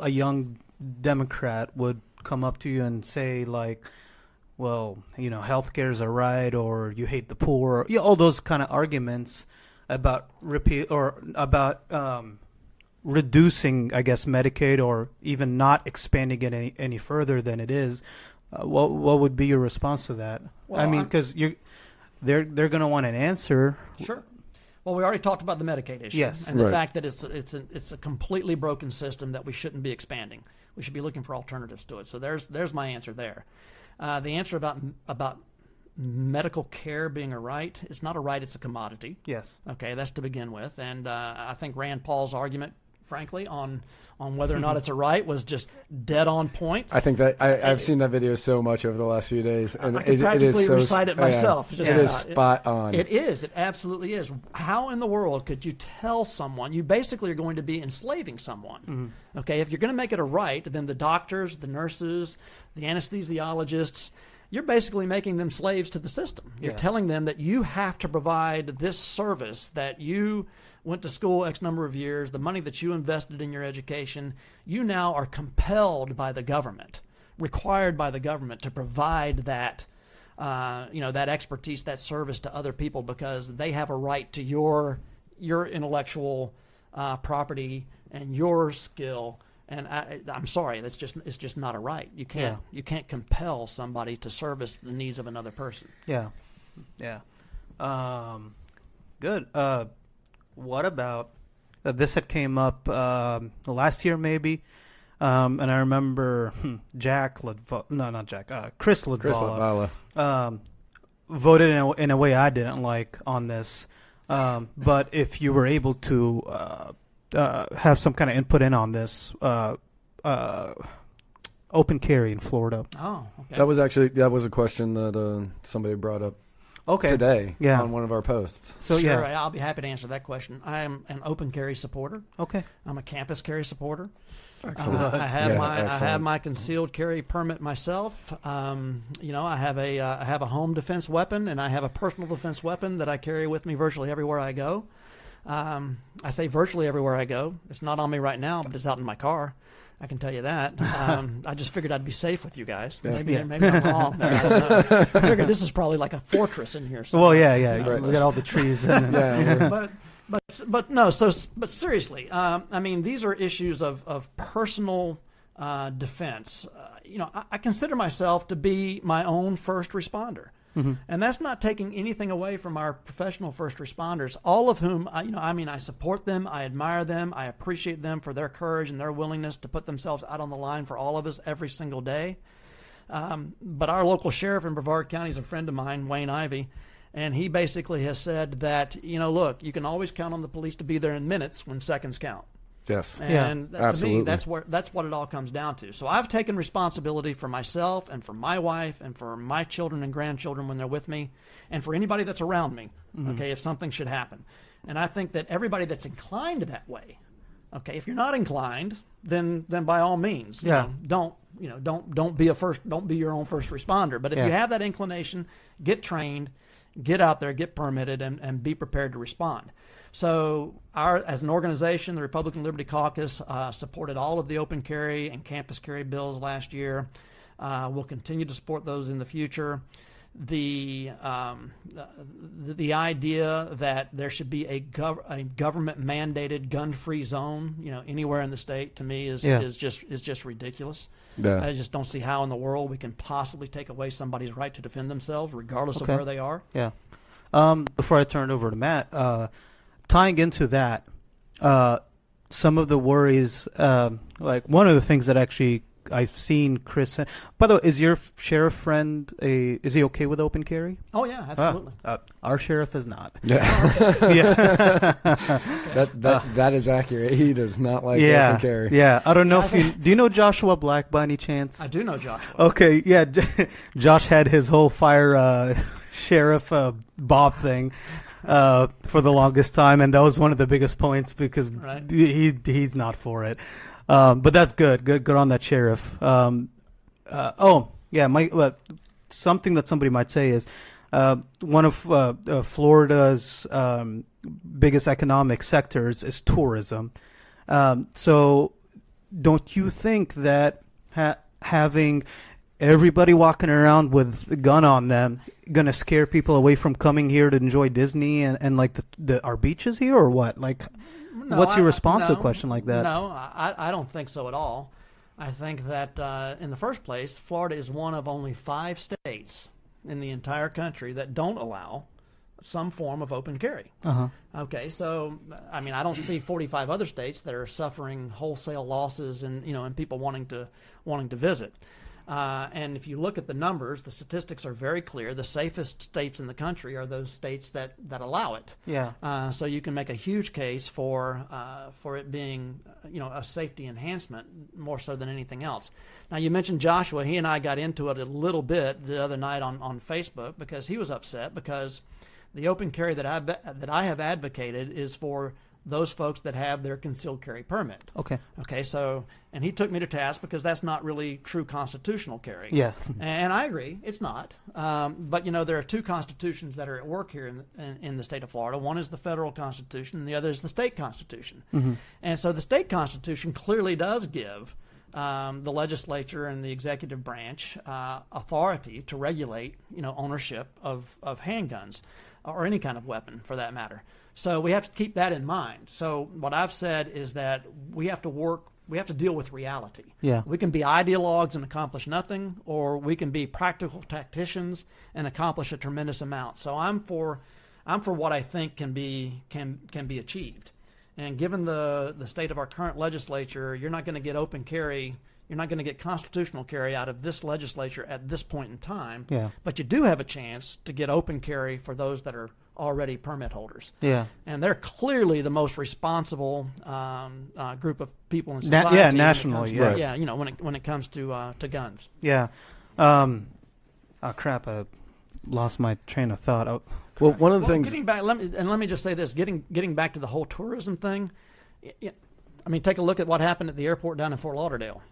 a young Democrat, would come up to you and say like, "Well, you know, healthcare is a right," or "You hate the poor," or, yeah, all those kind of arguments about repeal or about um, reducing, I guess, Medicaid, or even not expanding it any any further than it is. Uh, what what would be your response to that? I Well, mean, I'm- because you, they're they're going to want an answer. Sure. Well, we already talked about the Medicaid issue Yes. and the fact that it's it's a, it's a completely broken system that we shouldn't be expanding. We should be looking for alternatives to it. So there's there's my answer there. Uh, the answer about about medical care being a right, it's not a right; it's a commodity. Yes. Okay, that's to begin with, and uh, I think Rand Paul's argument, frankly, on on whether or not mm-hmm. it's a right was just dead on point. I think that I, I've seen that video so much over the last few days, and I could it, it practically is so recite it yeah, myself. Just, it is spot on. It is. It absolutely is. How in the world could you tell someone you basically are going to be enslaving someone? Mm-hmm. Okay, if you're going to make it a right, then the doctors, the nurses, the anesthesiologists, you're basically making them slaves to the system. You're Yeah. telling them that you have to provide this service that you went to school X number of years, the money that you invested in your education, you now are compelled by the government, required by the government to provide that uh, you know that expertise, that service to other people because they have a right to your your intellectual uh, property and your skill. And I, I'm sorry, that's just it's just not a right. You can't Yeah. you can't compel somebody to service the needs of another person. Yeah, yeah. Um, good. Uh, what about uh, this? Had came up um, last year, maybe. Um, and I remember hmm, Jack Latvala, no, not Jack, uh, Chris Latvala, Chris Latvala. um, voted in a, in a way I didn't like on this. Um, but if you were able to uh, uh, have some kind of input in on this, uh, uh, open carry in Florida. Oh, okay. That was actually that was a question that uh, somebody brought up Okay. today Yeah. on one of our posts. So sure, yeah. I'll be happy to answer that question. I am an open carry supporter. Okay. I'm a campus carry supporter. Excellent. Uh, I have Yeah, my I have my concealed carry permit myself. Um, you know, I have a uh, I have a home defense weapon and I have a personal defense weapon that I carry with me virtually everywhere I go. Um, I say virtually everywhere I go. It's not on me right now, but it's out in my car. I can tell you that. Um, I just figured I'd be safe with you guys. Maybe, Yeah. maybe I'm wrong. I, figured this is probably like a fortress in here. Well, yeah, yeah. Right. We got all the trees. And, Yeah, but but but no. So but seriously, um, I mean, these are issues of of personal uh, defense. Uh, you know, I, I consider myself to be my own first responder. And that's not taking anything away from our professional first responders, all of whom, I, you know, I mean, I support them, I admire them, I appreciate them for their courage and their willingness to put themselves out on the line for all of us every single day. Um, but our local sheriff in Brevard County is a friend of mine, Wayne Ivey, and he basically has said that you know, look, you can always count on the police to be there in minutes when seconds count. Yes. And that- to absolutely. me, that's where that's what it all comes down to. So I've taken responsibility for myself and for my wife and for my children and grandchildren when they're with me, and for anybody that's around me. Mm-hmm. Okay, if something should happen, and I think that everybody that's inclined that way, okay, if you're not inclined, then then by all means, you Yeah. know, don't you know don't don't be a first don't be your own first responder. But if Yeah. you have that inclination, get trained, get out there, get permitted, and, and be prepared to respond. So, our as an organization, the Republican Liberty Caucus uh, supported all of the open carry and campus carry bills last year. Uh, we'll continue to support those in the future. The um, the, the idea that there should be a, gov- a government mandated gun free zone, you know, anywhere in the state, to me is Yeah. is just is just ridiculous. Yeah. I just don't see how in the world we can possibly take away somebody's right to defend themselves, regardless Okay. of where they are. Yeah. Um, before I turn it over to Matt, uh, tying into that, uh, some of the worries, um, like one of the things that actually I've seen Chris. By the way, is your sheriff friend a? Is he okay with open carry? Oh yeah, absolutely. Uh, our sheriff is not. Yeah, yeah, that that that is accurate. He does not like yeah, open carry. yeah. I don't know I if you do. You know Joshua Black by any chance? I do know Joshua. Okay, yeah. Josh had his whole fire uh, sheriff uh, Bob thing uh, for the longest time, and that was one of the biggest points because Right. he he's not for it. Um, but that's good. Good, good on that sheriff. Um, uh, oh, yeah. My uh, something that somebody might say is uh, one of uh, uh, Florida's um, biggest economic sectors is tourism. Um, so, don't you think that ha- having everybody walking around with a gun on them gonna scare people away from coming here to enjoy Disney and, and like the, the our beaches here or what? Like, No, what's your I- response to a question like that? No, I, I don't think so at all. I think that uh, in the first place, Florida is one of only five states in the entire country that don't allow some form of open carry. Uh huh. Okay, so I mean, I don't see 45 other states that are suffering wholesale losses and you know, and people wanting to wanting to visit. Uh, and if you look at the numbers, the statistics are very clear. The safest states in the country are those states that, that allow it. Yeah. Uh, so you can make a huge case for uh, for it being, you know, a safety enhancement more so than anything else. Now you mentioned Joshua. He and I got into it a little bit the other night on, on Facebook because he was upset because the open carry that I that I have advocated is for those folks that have their concealed carry permit. Okay. Okay, so and he took me to task because that's not really true constitutional carry. Yeah. And I agree, it's not. Um, but you know, there are two constitutions that are at work here in, in, in the state of Florida. One is the federal constitution, and the other is the state constitution. And so the state constitution clearly does give um, the legislature and the executive branch uh, authority to regulate, you know, ownership of, of handguns or any kind of weapon for that matter. So we have to keep that in mind. So what I've said is that we have to work, we have to deal with reality. Yeah. We can be ideologues and accomplish nothing, or we can be practical tacticians and accomplish a tremendous amount. So I'm for, I'm for what I think can be can can be achieved. And given the the state of our current legislature, you're not going to get open carry. You're not going to get constitutional carry out of this legislature at this point in time. Yeah. But you do have a chance to get open carry for those that are already permit holders. Yeah. And they're clearly the most responsible um, uh, group of people in Na- society. yeah, nationally, comes to- yeah. yeah, you know, when it when it comes to uh, to guns. Yeah. Um, oh crap! I lost my train of thought. Oh, Well, one of the Well, things. getting back, let me, and let me just say this: getting getting back to the whole tourism thing. i mean, take a look at what happened at the airport down in Fort Lauderdale.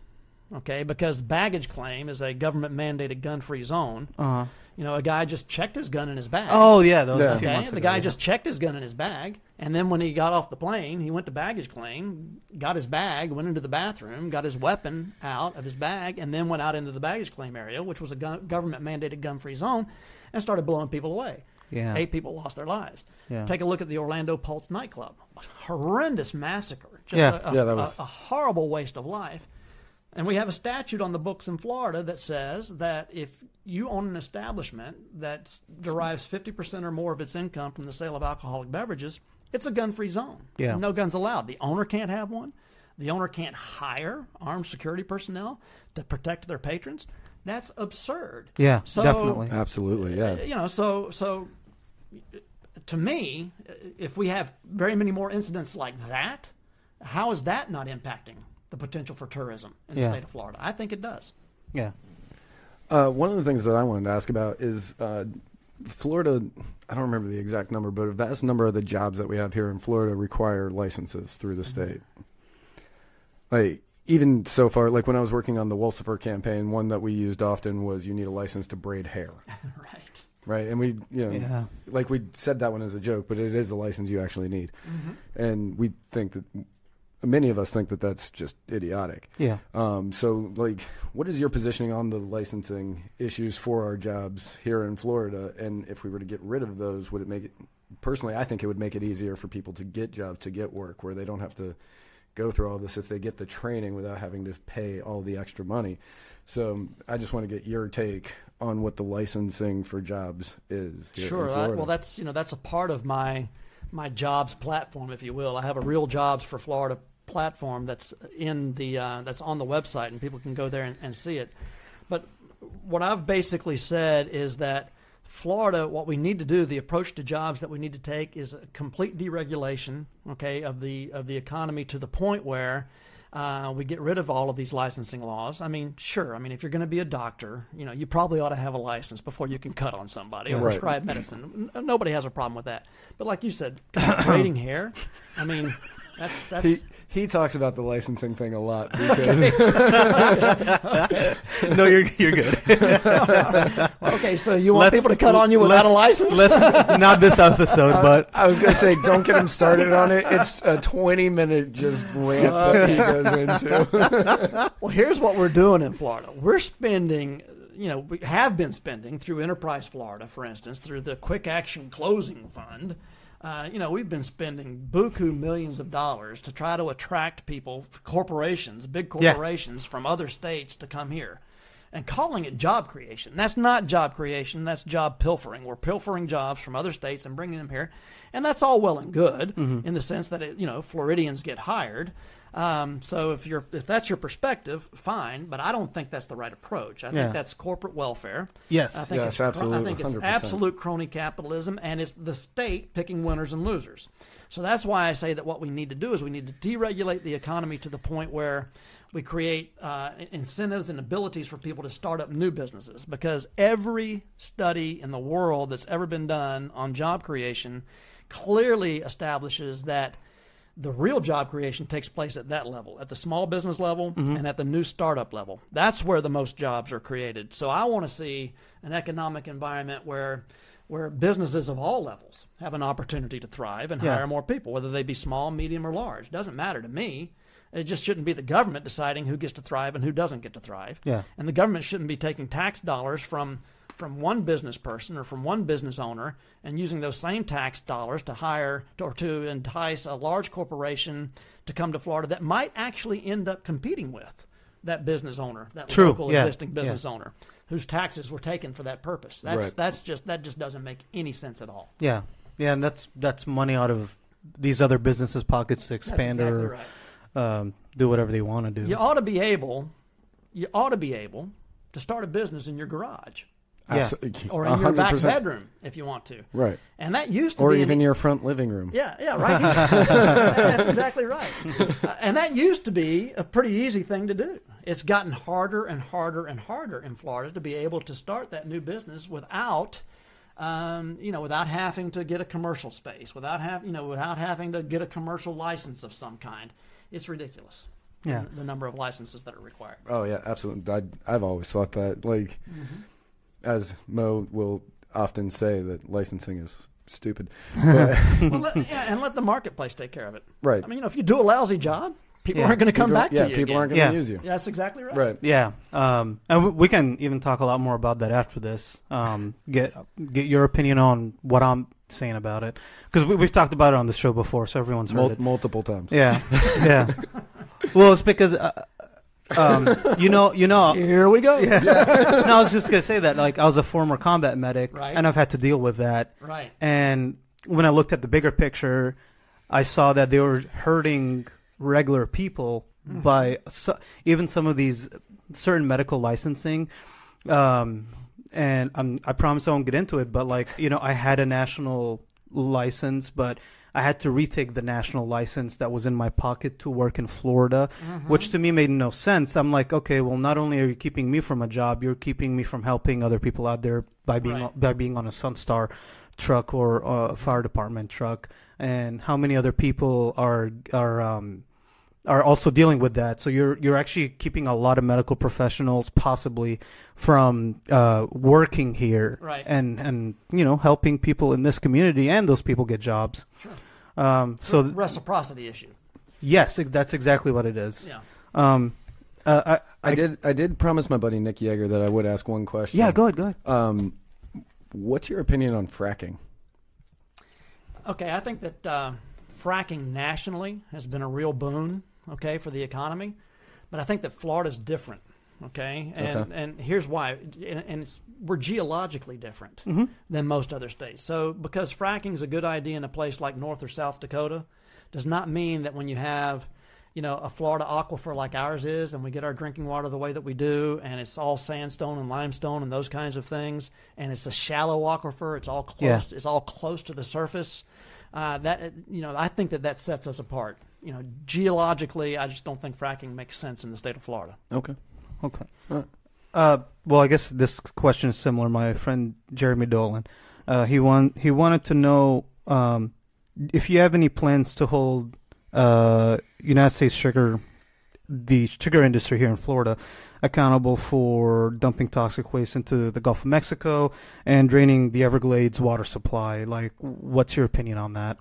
Okay, because baggage claim is a government mandated gun free zone. uh You know, a guy just checked his gun in his bag. Oh yeah, that was Yeah. Okay, the ago, guy yeah. just checked his gun in his bag, and then when he got off the plane, he went to baggage claim, got his bag, went into the bathroom, got his weapon out of his bag, and then went out into the baggage claim area, which was a gun- government mandated gun free zone, and started blowing people away. Yeah. Eight people lost their lives. Yeah. Take a look at the Orlando Pulse nightclub. Horrendous massacre. Just Yeah. a, a- Yeah, that was- a, a horrible waste of life. And we have a statute on the books in Florida that says that if you own an establishment that derives 50% or more of its income from the sale of alcoholic beverages, it's a gun free zone. Yeah. No guns allowed. The owner can't have one. The owner can't hire armed security personnel to protect their patrons. That's absurd. Yeah, So- definitely. Absolutely, yeah. You know, so so to me, if we have very many more incidents like that, how is that not impacting the potential for tourism in the state of Florida? I think it does. Yeah. Uh, one of the things that I wanted to ask about is uh, Florida. I don't remember the exact number, but a vast number of the jobs that we have here in Florida require licenses through the state. Like even so far, like when I was working on the Wolsifer campaign, one that we used often was you need a license to braid hair, right. right? And we, you know, Yeah. like we said that one as a joke, but it is a license you actually need, and we think that many of us think that that's just idiotic. Yeah. Um, so, like, what is your positioning on the licensing issues for our jobs here in Florida? And if we were to get rid of those, would it make it? Personally, I think it would make it easier for people to get jobs, to get work, where they don't have to go through all this if they get the training without having to pay all the extra money. So, I just want to get your take on what the licensing for jobs is. Here Sure. I, well, that's you know that's a part of my my jobs platform, if you will. I have a real jobs for Florida platform that's in the uh, that's on the website, and people can go there and, and see it. But what I've basically said is that Florida, what we need to do, the approach to jobs that we need to take is a complete deregulation, okay, of the of the economy to the point where uh, we get rid of all of these licensing laws. I mean, sure. I mean, if you're going to be a doctor, you know, you probably ought to have a license before you can cut on somebody or Right. prescribe medicine. N- Nobody has a problem with that. But like you said, braiding hair. I mean, that's that's. He he talks about the licensing thing a lot because no, you're you're good. okay, so you want Let's- people to cut on you without a license? Let's not this episode, but I was gonna say don't get him started on it. It's a twenty minute just rant that he goes into. Well, here's what we're doing in Florida. We're spending, you know, we have been spending through Enterprise Florida, for instance, through the Quick Action Closing Fund. Uh, you know, we've been spending buku millions of dollars to try to attract people, corporations, big Yeah. corporations from other states to come here. And calling it job creation. That's not job creation, that's job pilfering. We're pilfering jobs from other states and bringing them here. And that's all well and good in the sense that, it, you know, Floridians get hired. Um, so if you're if that's your perspective, fine. But I don't think that's the right approach. I Yeah. think that's corporate welfare. Yes. I think Yes, it's cro- I absolute- think it's 100%. absolute crony capitalism, and it's the state picking winners and losers. So that's why I say that what we need to do is we need to deregulate the economy to the point where we create uh, incentives and abilities for people to start up new businesses. Because every study in the world that's ever been done on job creation clearly establishes that the real job creation takes place at that level, at the small business level mm-hmm. and at the new startup level. That's where the most jobs are created. So I want to see an economic environment where where businesses of all levels have an opportunity to thrive and Yeah. hire more people, whether they be small, medium, or large. Doesn't matter to me. It just shouldn't be the government deciding who gets to thrive and who doesn't get to thrive. Yeah. And the government shouldn't be taking tax dollars from from one business person or from one business owner and using those same tax dollars to hire or to entice a large corporation to come to Florida that might actually end up competing with that business owner, that True, local yeah, existing business owner whose taxes were taken for that purpose. That's Right. that's just that just doesn't make any sense at all. yeah, yeah, and that's that's money out of these other businesses' pockets to expand exactly or right. um, do whatever they want to do. You ought to be able you ought to be able to start a business in your garage Yeah. Or in your back 100%. bedroom if you want to. Right. And that used to Or be an even your front living room. Yeah, yeah, right. That's exactly right. Uh, and that used to be a pretty easy thing to do. It's gotten harder and harder and harder in Florida to be able to start that new business without, um, you know, without having to get a commercial space, without have, you know, without having to get a commercial license of some kind. It's ridiculous. Yeah. the, the number of licenses that are required. Oh yeah, absolutely. I, I've always thought that. Like, Mm-hmm. As Mo will often say, that licensing is stupid. But, well, let, yeah, and let the marketplace take care of it. right. I mean, you know, if you do a lousy job, people Yeah. aren't going to come back yeah, to you. Yeah, people again. aren't going to Yeah. use you. Yeah, that's exactly right. Right. Yeah, um, and we- we can even talk a lot more about that after this. Um, get get your opinion on what I'm saying about it because we, we've talked about it on the show before, so everyone's heard Mul- it. multiple times. Yeah, yeah. Well, it's because uh, um, you know, you know. Here we go. Yeah. no, I was just gonna say that. Like, I was a former combat medic, Right. and I've had to deal with that. Right. And when I looked at the bigger picture, I saw that they were hurting regular people by so, even some of these certain medical licensing. Um, and I'm, I promise I won't get into it, but like you know, I had a national license, but I had to retake the national license that was in my pocket to work in Florida, which to me made no sense. I'm like, okay, well, not only are you keeping me from a job, you're keeping me from helping other people out there by being Right. by being on a Sunstar truck or a fire department truck, and how many other people are are um, are also dealing with that. So you're you're actually keeping a lot of medical professionals possibly from uh, working here, Right. And and you know helping people in this community, and those people get jobs. Sure. Um, so th- reciprocity issue. yes, that's exactly what it is. Yeah. Um, uh, I, I did. I did promise my buddy Nick Yeager that I would ask one question. Yeah, go ahead, go ahead. Um, what's your opinion on fracking? Okay, I think that uh, fracking nationally has been a real boon, okay, for the economy. But I think that Florida's different. Okay, and Okay. and here's why, and, and it's, we're geologically different than most other states. So because fracking is a good idea in a place like North or South Dakota, does not mean that when you have you know, a Florida aquifer like ours is, and we get our drinking water the way that we do, and it's all sandstone and limestone and those kinds of things, and it's a shallow aquifer. It's all close. Yeah. It's all close to the surface. Uh, that you know, I think that that sets us apart. You know, geologically, I just don't think fracking makes sense in the state of Florida. Okay. Okay. Alright. Uh, well, I guess this question is similar. My friend Jeremy Dolan, uh, he want he wanted to know um, if you have any plans to hold uh, United States sugar, the sugar industry here in Florida, accountable for dumping toxic waste into the Gulf of Mexico and draining the Everglades water supply. Like, what's your opinion on that?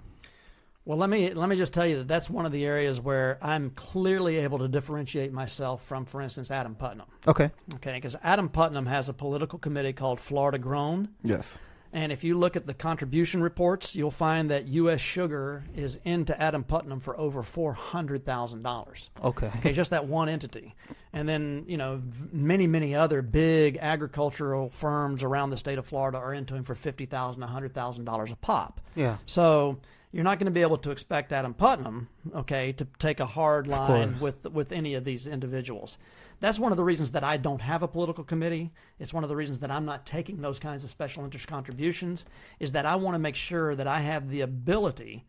Well, let me let me just tell you that that's one of the areas where I'm clearly able to differentiate myself from, for instance, Adam Putnam. Okay. Okay, because Adam Putnam has a political committee called Florida Grown, Yes. and if you look at the contribution reports, you'll find that U.S. Sugar is into Adam Putnam for over four hundred thousand dollars. Okay. Okay, just that one entity, and then you know many many other big agricultural firms around the state of Florida are into him for fifty thousand, a hundred thousand dollars a pop. Yeah. So you're not going to be able to expect Adam Putnam, okay, to take a hard line with with any of these individuals. That's one of the reasons that I don't have a political committee. It's one of the reasons that I'm not taking those kinds of special interest contributions. Is that I want to make sure that I have the ability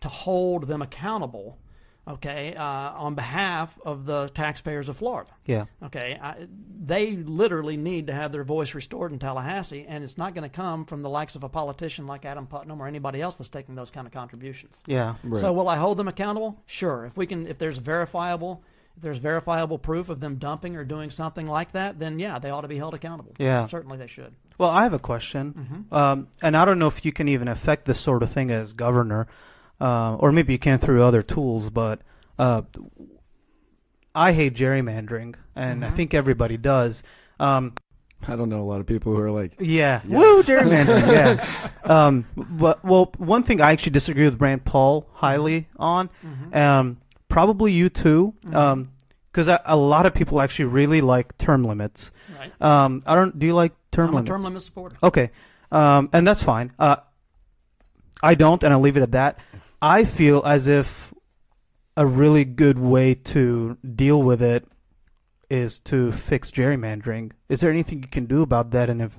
to hold them accountable, okay, uh, on behalf of the taxpayers of Florida. Yeah. Okay, I, they literally need to have their voice restored in Tallahassee, and it's not going to come from the likes of a politician like Adam Putnam or anybody else that's taking those kind of contributions. Yeah. Right. So, will I hold them accountable? Sure. If we can, if there's verifiable, if there's verifiable proof of them dumping or doing something like that, then yeah, they ought to be held accountable. Yeah. certainly they should. Well, I have a question, um, and I don't know if you can even affect this sort of thing as governor, uh, or maybe you can through other tools. But uh, I hate gerrymandering, and I think everybody does. Um, I don't know a lot of people who are like, yeah, Yes. woo, gerrymandering. yeah, um, but well, one thing I actually disagree with Rand Paul highly on, um, probably you too, because a, a lot of people actually really like term limits. Right. Um, I don't. Do you like term I'm limits? a term limit supporter. Okay, um, and that's fine. Uh, I don't, and I'll leave it at that. I feel as if a really good way to deal with it is to fix gerrymandering. Is there anything you can do about that? And if,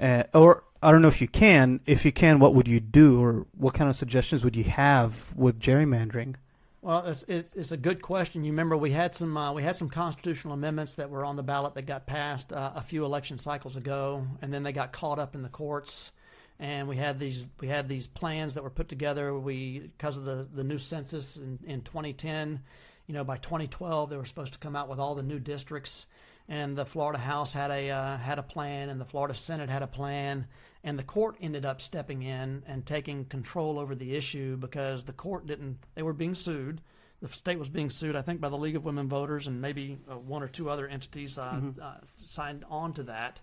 uh, or I don't know if you can. If you can, what would you do, or what kind of suggestions would you have with gerrymandering? Well, it's, it's, a good question. You remember we had some uh, we had some constitutional amendments that were on the ballot that got passed uh, a few election cycles ago, and then they got caught up in the courts. And we had these we had these plans that were put together. We because of the, the new census in, in 2010, you know, by 2012 they were supposed to come out with all the new districts. And the Florida House had a uh, had a plan, and the Florida Senate had a plan, and the court ended up stepping in and taking control over the issue because the court didn't. They were being sued. The state was being sued, I think, by the League of Women Voters and maybe uh, one or two other entities uh, uh, signed on to that,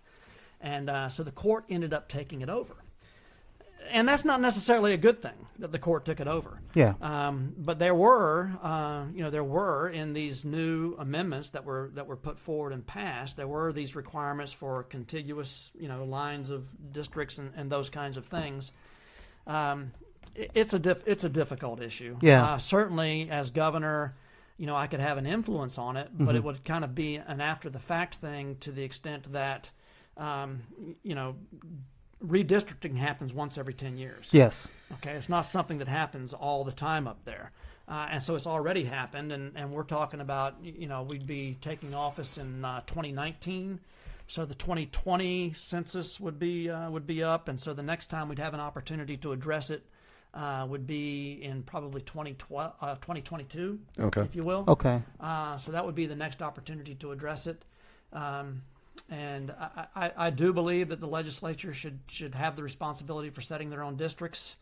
and uh, so the court ended up taking it over. And that's not necessarily a good thing that the court took it over. Yeah. Um, but there were, uh, you know, there were in these new amendments that were that were put forward and passed. There were these requirements for contiguous, you know, lines of districts and, and those kinds of things. Um, it- it's a diff- it's a difficult issue. Yeah. Uh, certainly, as governor, you know, I could have an influence on it, but it would kind of be an after the fact thing to the extent that, um, you know, redistricting happens once every ten years. Yes. Okay, it's not something that happens all the time up there. Uh, and so it's already happened, and, and we're talking about, you know, we'd be taking office in uh, 2019. So the 2020 census would be uh, would be up, and so the next time we'd have an opportunity to address it uh, would be in probably 2012, uh, 2022, okay. if you will. Okay. Uh, so that would be the next opportunity to address it. Um, and I, I, I do believe that the legislature should should have the responsibility for setting their own districts.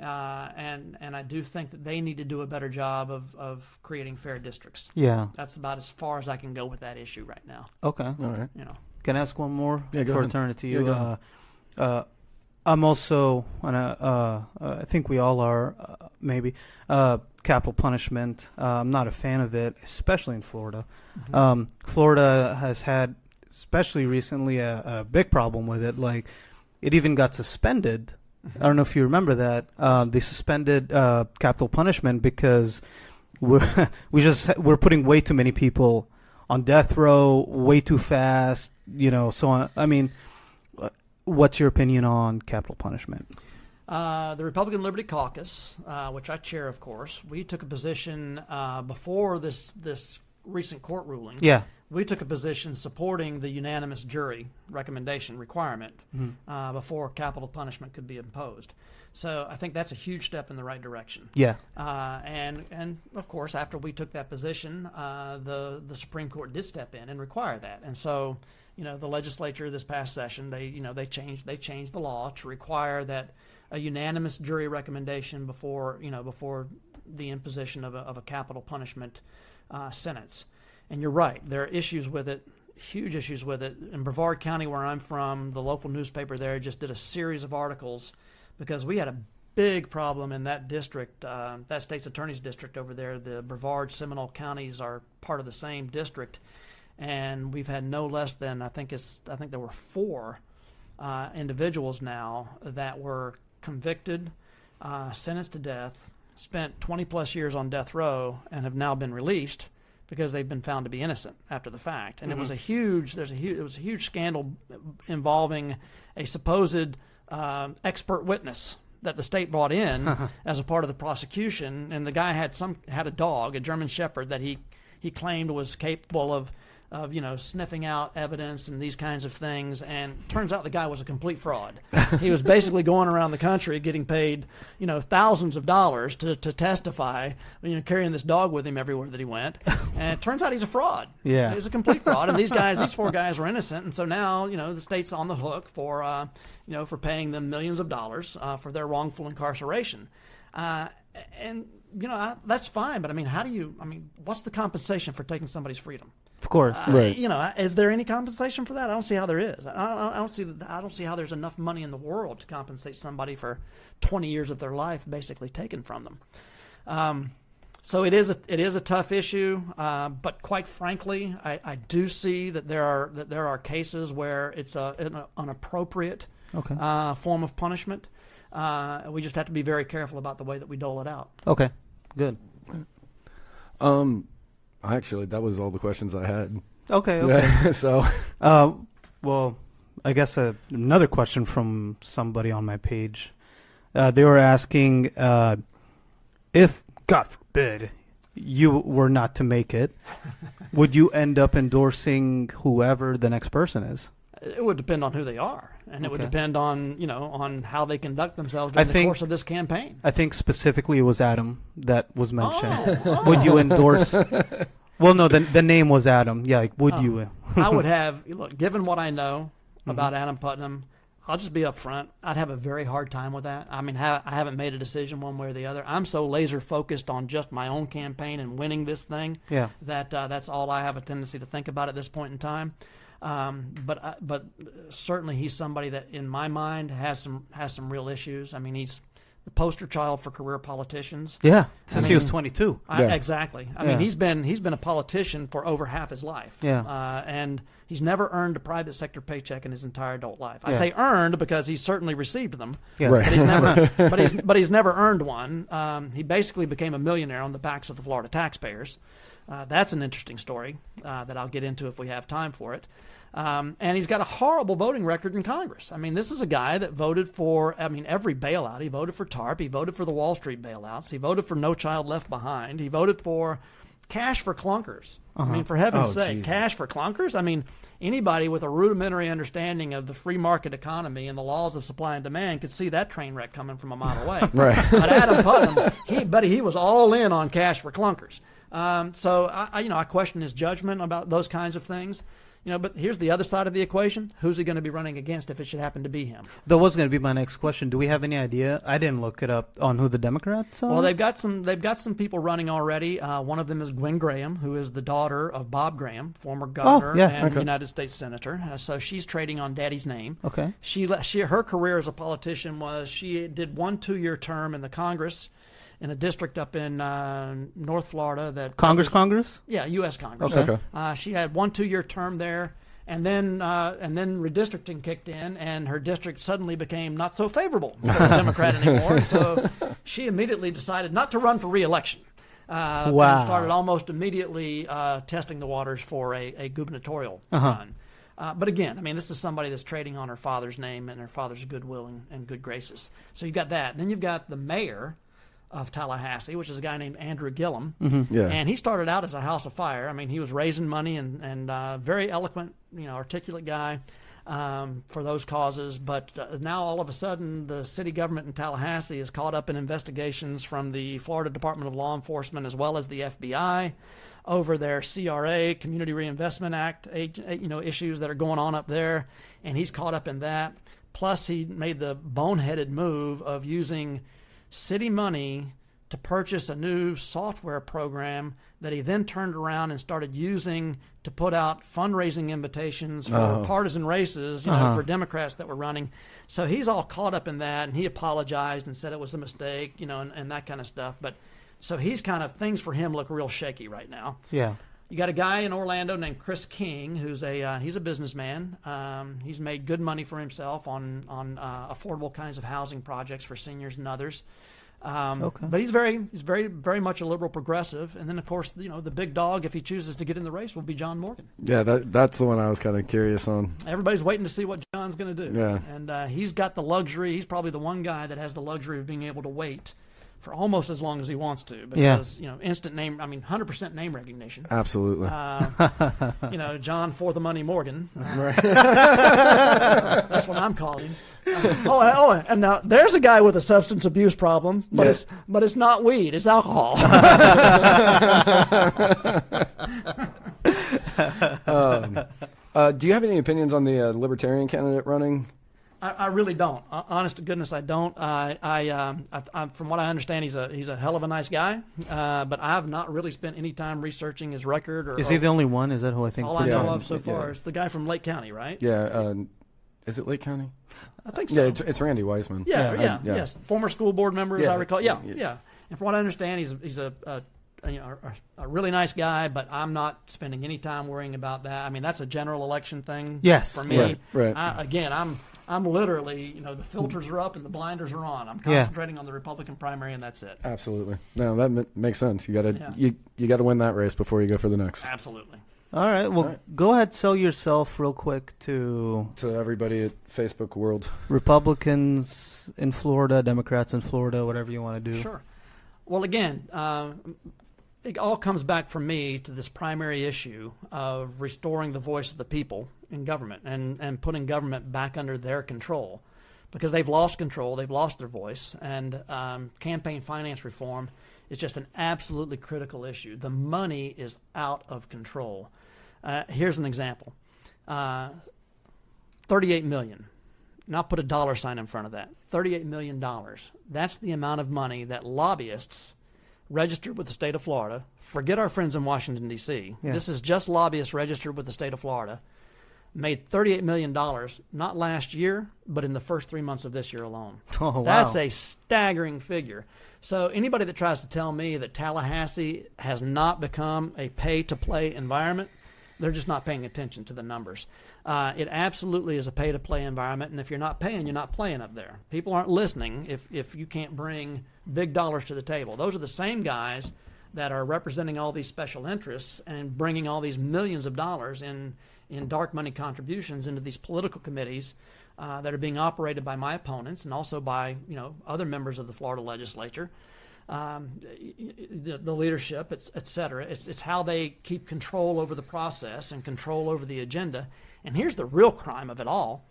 Uh, and and I do think that they need to do a better job of, of creating fair districts. Yeah. That's about as far as I can go with that issue right now. Okay. All right. You know, Can I ask one more Yeah, before I ahead. turn it to Yeah, you? go uh, uh, I'm also, and uh, uh, I think we all are, uh, maybe uh, capital punishment. Uh, I'm not a fan of it, especially in Florida. Mm-hmm. Um, Florida has had, especially recently, a, a big problem with it. Like, it even got suspended. I don't know if you remember that. Um, they suspended uh, capital punishment because we're we just we're putting way too many people on death row way too fast. You know, so on. I mean, uh, what's your opinion on capital punishment? Uh, the Republican Liberty Caucus, uh, which I chair, of course, we took a position uh, before this this recent court ruling. Yeah. We took a position supporting the unanimous jury recommendation requirement uh, before capital punishment could be imposed. So I think that's a huge step in the right direction. Yeah. Uh, and and of course, after we took that position, uh, the the Supreme Court did step in and require that. And so, you know, the legislature this past session, they you know they changed they changed the law to require that a unanimous jury recommendation before you know before the imposition of a, of a capital punishment uh, sentence. And you're right, there are issues with it, huge issues with it. In Brevard County, where I'm from, the local newspaper there just did a series of articles because we had a big problem in that district, uh, that state's attorney's district over there. The Brevard Seminole counties are part of the same district, and we've had no less than I think it's I think there were four uh, individuals now that were convicted, uh, sentenced to death, spent 20 plus years on death row, and have now been released because they've been found to be innocent after the fact. And it was a huge there's a huge it was a huge scandal involving a supposed um, expert witness that the state brought in as a part of the prosecution, and the guy had some had a dog, a German Shepherd, that he he claimed was capable of of you know sniffing out evidence and these kinds of things. And turns out the guy was a complete fraud. he was basically going around the country getting paid you know thousands of dollars to to testify, you know, carrying this dog with him everywhere that he went. And it turns out he's a fraud. Yeah. he's a complete fraud. And these guys, these four guys, were innocent. And so now you know the state's on the hook for uh, you know for paying them millions of dollars uh, for their wrongful incarceration. Uh, and you know I, that's fine, but I mean, how do you? I mean, what's the compensation for taking somebody's freedom? Of course. Uh, Right. You know, is there any compensation for that? I don't see how there is. I don't, I don't see. I don't see how there's enough money in the world to compensate somebody for 20 years of their life basically taken from them. Um, so it is a it is a tough issue, uh, but quite frankly, I, I do see that there are that there are cases where it's a, an, an appropriate Okay. uh, form of punishment. Uh, we just have to be very careful about the way that we dole it out. Okay. Good. Um, actually, that was all the questions I had. Okay. Okay. so, Uh, well, I guess uh, another question from somebody on my page. Uh, they were asking uh, if, God forbid, you were not to make it, would you end up endorsing whoever the next person is? It would depend on who they are, and it would Okay. depend on you know on how they conduct themselves I during the think- course of this campaign. I think specifically it was Adam that was mentioned. Oh, Would you endorse? well, no, the the name was Adam. Yeah, like, would Oh. you? I would have look. Given what I know Mm-hmm. about Adam Putnam, I'll just be upfront. I'd have a very hard time with that. I mean, ha- I haven't made a decision one way or the other. I'm so laser focused on just my own campaign and winning this thing Yeah. that uh, that's all I have a tendency to think about at this point in time. Um, but I, but certainly he's somebody that in my mind has some has some real issues. I mean, he's the poster child for career politicians. Yeah. Since he was 22. I, Yeah. Exactly. I Yeah. mean, he's been he's been a politician for over half his life. Yeah. Uh, and he's never earned a private sector paycheck in his entire adult life. I Yeah. say earned because he's certainly received them, Yeah. Right. but he's never but he's but he's never earned one. Um, he basically became a millionaire on the backs of the Florida taxpayers. Uh, that's an interesting story uh, that I'll get into if we have time for it. Um, and he's got a horrible voting record in Congress. I mean, this is a guy that voted for, I mean, every bailout. He voted for TARP. He voted for the Wall Street bailouts. He voted for No Child Left Behind. He voted for cash for clunkers. I mean, for heaven's Oh, sake, Jesus. cash for clunkers? I mean, anybody with a rudimentary understanding of the free market economy and the laws of supply and demand could see that train wreck coming from a mile away. right. But Adam Putnam, he, buddy, he was all in on cash for clunkers. Um, so I, I, you know, I question his judgment about those kinds of things. You know, but here's the other side of the equation: who's he going to be running against if it should happen to be him? That was going to be my next question. Do we have any idea? I didn't look it up on who the Democrats are. Well, they've got some. They've got some people running already. Uh, one of them is Gwen Graham, who is the daughter of Bob Graham, former governor yeah, and okay. United States senator. Uh, so she's trading on Daddy's name. Okay. She, she her career as a politician was she did one two year term in the Congress, in a district up in uh, North Florida that Congress, Congress. yeah, U.S. Congress. Okay. Okay. Uh, she had one two-year term there, and then uh, and then redistricting kicked in, and her district suddenly became not so favorable for the Democrat anymore. So she immediately decided not to run for re-election. Uh, Wow. And started almost immediately uh, testing the waters for a, a gubernatorial Uh-huh. run. Uh, but again, I mean, this is somebody that's trading on her father's name and her father's goodwill and, and good graces. So you've got that. Then you've got the mayor of Tallahassee, which is a guy named Andrew Gillum. Yeah. And he started out as a house of fire. I mean, he was raising money and and uh, very eloquent, you know, articulate guy um, for those causes. But uh, now all of a sudden, the city government in Tallahassee is caught up in investigations from the Florida Department of Law Enforcement as well as the FBI over their CRA Community Reinvestment Act, you know, issues that are going on up there, and he's caught up in that. Plus, he made the boneheaded move of using city money to purchase a new software program that he then turned around and started using to put out fundraising invitations for Oh. partisan races, you know, Uh-huh. for Democrats that were running. So he's all caught up in that, and he apologized and said it was a mistake, you know, and, and that kind of stuff. But so he's kind of things for him look real shaky right now. Yeah. You got a guy in Orlando named Chris King, who's a uh, he's a businessman. Um, he's made good money for himself on on uh, affordable kinds of housing projects for seniors and others. Um, Okay. But he's very he's very very much a liberal progressive. And then of course you know the big dog, if he chooses to get in the race, will be John Morgan. Yeah, that that's the one I was kind of curious on. Everybody's waiting to see what John's going to do. Yeah. And uh, he's got the luxury. He's probably the one guy that has the luxury of being able to wait for almost as long as he wants to Yeah. because you know instant name. I mean, hundred percent name recognition. Absolutely. Uh, you know, John for the money Morgan. That's what I'm calling. Uh, oh, oh, and now there's a guy with a substance abuse problem, but Yeah. it's but it's not weed, it's alcohol. um, uh, do you have any opinions on the uh, libertarian candidate running? I, I really don't. Honest to goodness, I don't. I, I, um, I, I, from what I understand, he's a he's a hell of a nice guy. Uh, but I have not really spent any time researching his record. Or Is he or- the only one? Is that who I think? all I Yeah. know of so Yeah. far is the guy from Lake County, right? Yeah. Uh, is it Lake County? I think so. Yeah, it's, it's Randy Wiseman. Yeah, Yeah, yeah, I- yeah. yes. Former school board member, as I recall. Yeah, yeah. yeah, And from what I understand, he's he's a, a, a, you know, a, a really nice guy. But I'm not spending any time worrying about that. I mean, that's a general election thing. Yes, For me, Right, right. I, again, I'm I'm literally, you know, the filters are up and the blinders are on. I'm Yeah. concentrating on the Republican primary, and that's it. Absolutely. No, that m- makes sense. You got to Yeah. you you got to win that race before you go for the next. Absolutely. All right. Well, All right. go ahead, sell yourself real quick to To everybody at Facebook World. Republicans in Florida, Democrats in Florida, whatever you want to do. Sure. Well, again, uh, it all comes back for me to this primary issue of restoring the voice of the people in government and, and putting government back under their control because they've lost control, they've lost their voice, and um, campaign finance reform is just an absolutely critical issue. The money is out of control. Uh, here's an example uh, 38 million. Now put a dollar sign in front of that. $38 million. That's the amount of money that lobbyists registered with the state of Florida. Forget our friends in Washington, D.C. Yeah. This is just lobbyists registered with the state of Florida. Made $38 million, not last year, but in the first three months of this year alone. Oh wow. That's a staggering figure. So anybody that tries to tell me that Tallahassee has not become a pay-to-play environment, they're just not paying attention to the numbers. Uh, it absolutely is a pay-to-play environment, and if you're not paying, you're not playing up there. People aren't listening if if you can't bring big dollars to the table. Those are the same guys that are representing all these special interests and bringing all these millions of dollars in in dark money contributions into these political committees uh, that are being operated by my opponents and also by you know other members of the Florida legislature, um, the, the leadership, et, et cetera. It's it's how they keep control over the process and control over the agenda. And here's the real crime of it all: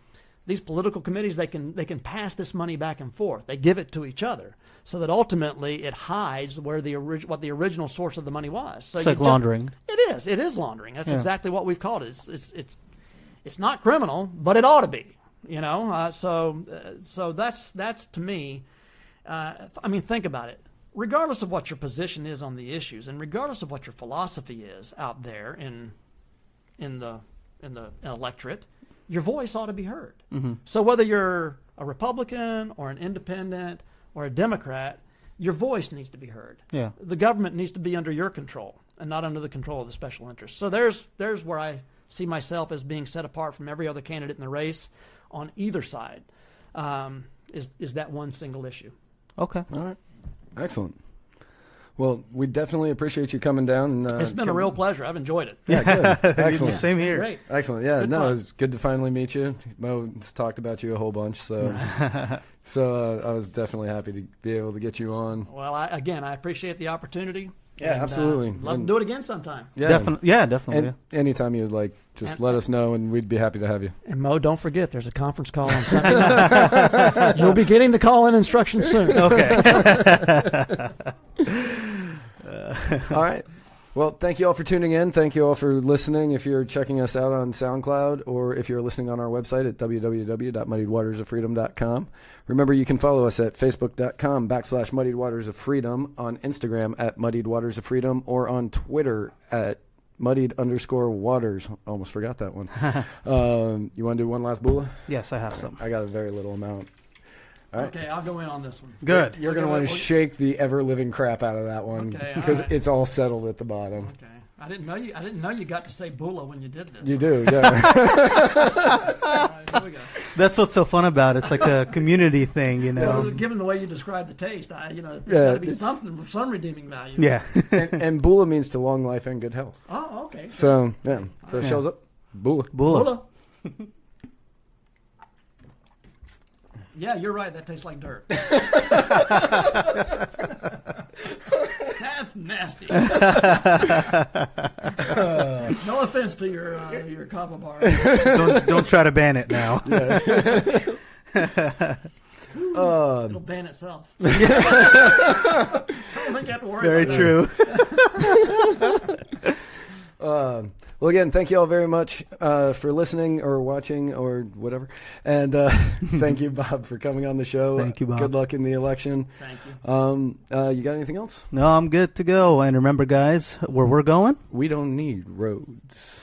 these political committees they can they can pass this money back and forth. They give it to each other, so that ultimately it hides where the orig- what the original source of the money was. So it's like just, laundering. It is. It is laundering. That's Yeah. exactly what we've called it. It's it's it's, it's not criminal, but it ought to be. You know. Uh, so uh, so that's that's to me. Uh, I mean, think about it. Regardless of what your position is on the issues, and regardless of what your philosophy is out there in in the in the electorate, your voice ought to be heard. So whether you're a Republican or an independent or a Democrat, your voice needs to be heard. Yeah. The government needs to be under your control and not under the control of the special interests. So there's there's where I see myself as being set apart from every other candidate in the race on either side. Um, is is that one single issue? Okay. All right. Excellent. Well, we definitely appreciate you coming down. And, uh, it's been a coming- real pleasure. I've enjoyed it. Yeah, good. Excellent. Same here. Great. Excellent. Yeah, no, it's good to finally meet you. Mo's talked about you a whole bunch, so so uh, I was definitely happy to be able to get you on. Well, I, again, I appreciate the opportunity. Yeah, and, uh, absolutely. love And- to do it again sometime. Yeah, Definitely. Yeah, definitely. And anytime you'd like, just And- let us know, and we'd be happy to have you. And Mo, don't forget, there's a conference call on Sunday. You'll be getting the call-in instructions soon. okay. all right. Well, thank you all for tuning in. Thank you all for listening. If you're checking us out on SoundCloud or if you're listening on our website at www.muddiedwatersoffreedom.com, remember you can follow us at facebook.com backslash muddied waters of freedom, on Instagram at muddied waters of freedom, or on Twitter at muddied underscore waters. Almost forgot that one. um, you want to do one last bula? yes, I have some. I got a very little amount. All right. Okay, I'll go in on this one. Good. You're going to want to shake the ever living crap out of that one Okay, because right. it's all settled at the bottom. Okay, I didn't know you. I didn't know you got to say "bula" when you did this. You do, yeah. All right, here we go. That's what's so fun about it. It's like a community thing, you Well, know. given the way you describe the taste, I, you know, there's Yeah, got to be it's- something, some redeeming value. Yeah. and, and Bula means to long life and good health. Oh, okay. So yeah, so it Yeah. shows up. Bula. Bula. Bula. Yeah, you're right. That tastes like dirt. That's nasty. no offense to your uh, your kava bar. don't don't try to ban it now. Um, It'll ban itself. I don't think you have to worry Very about true. um, well, again, thank you all very much uh, for listening or watching or whatever, and uh, thank you, Bob, for coming on the show. Thank you, Bob. Good luck in the election. Thank you. Um, uh, you got anything else? No, I'm good to go. And remember, guys, where we're going. We don't need roads.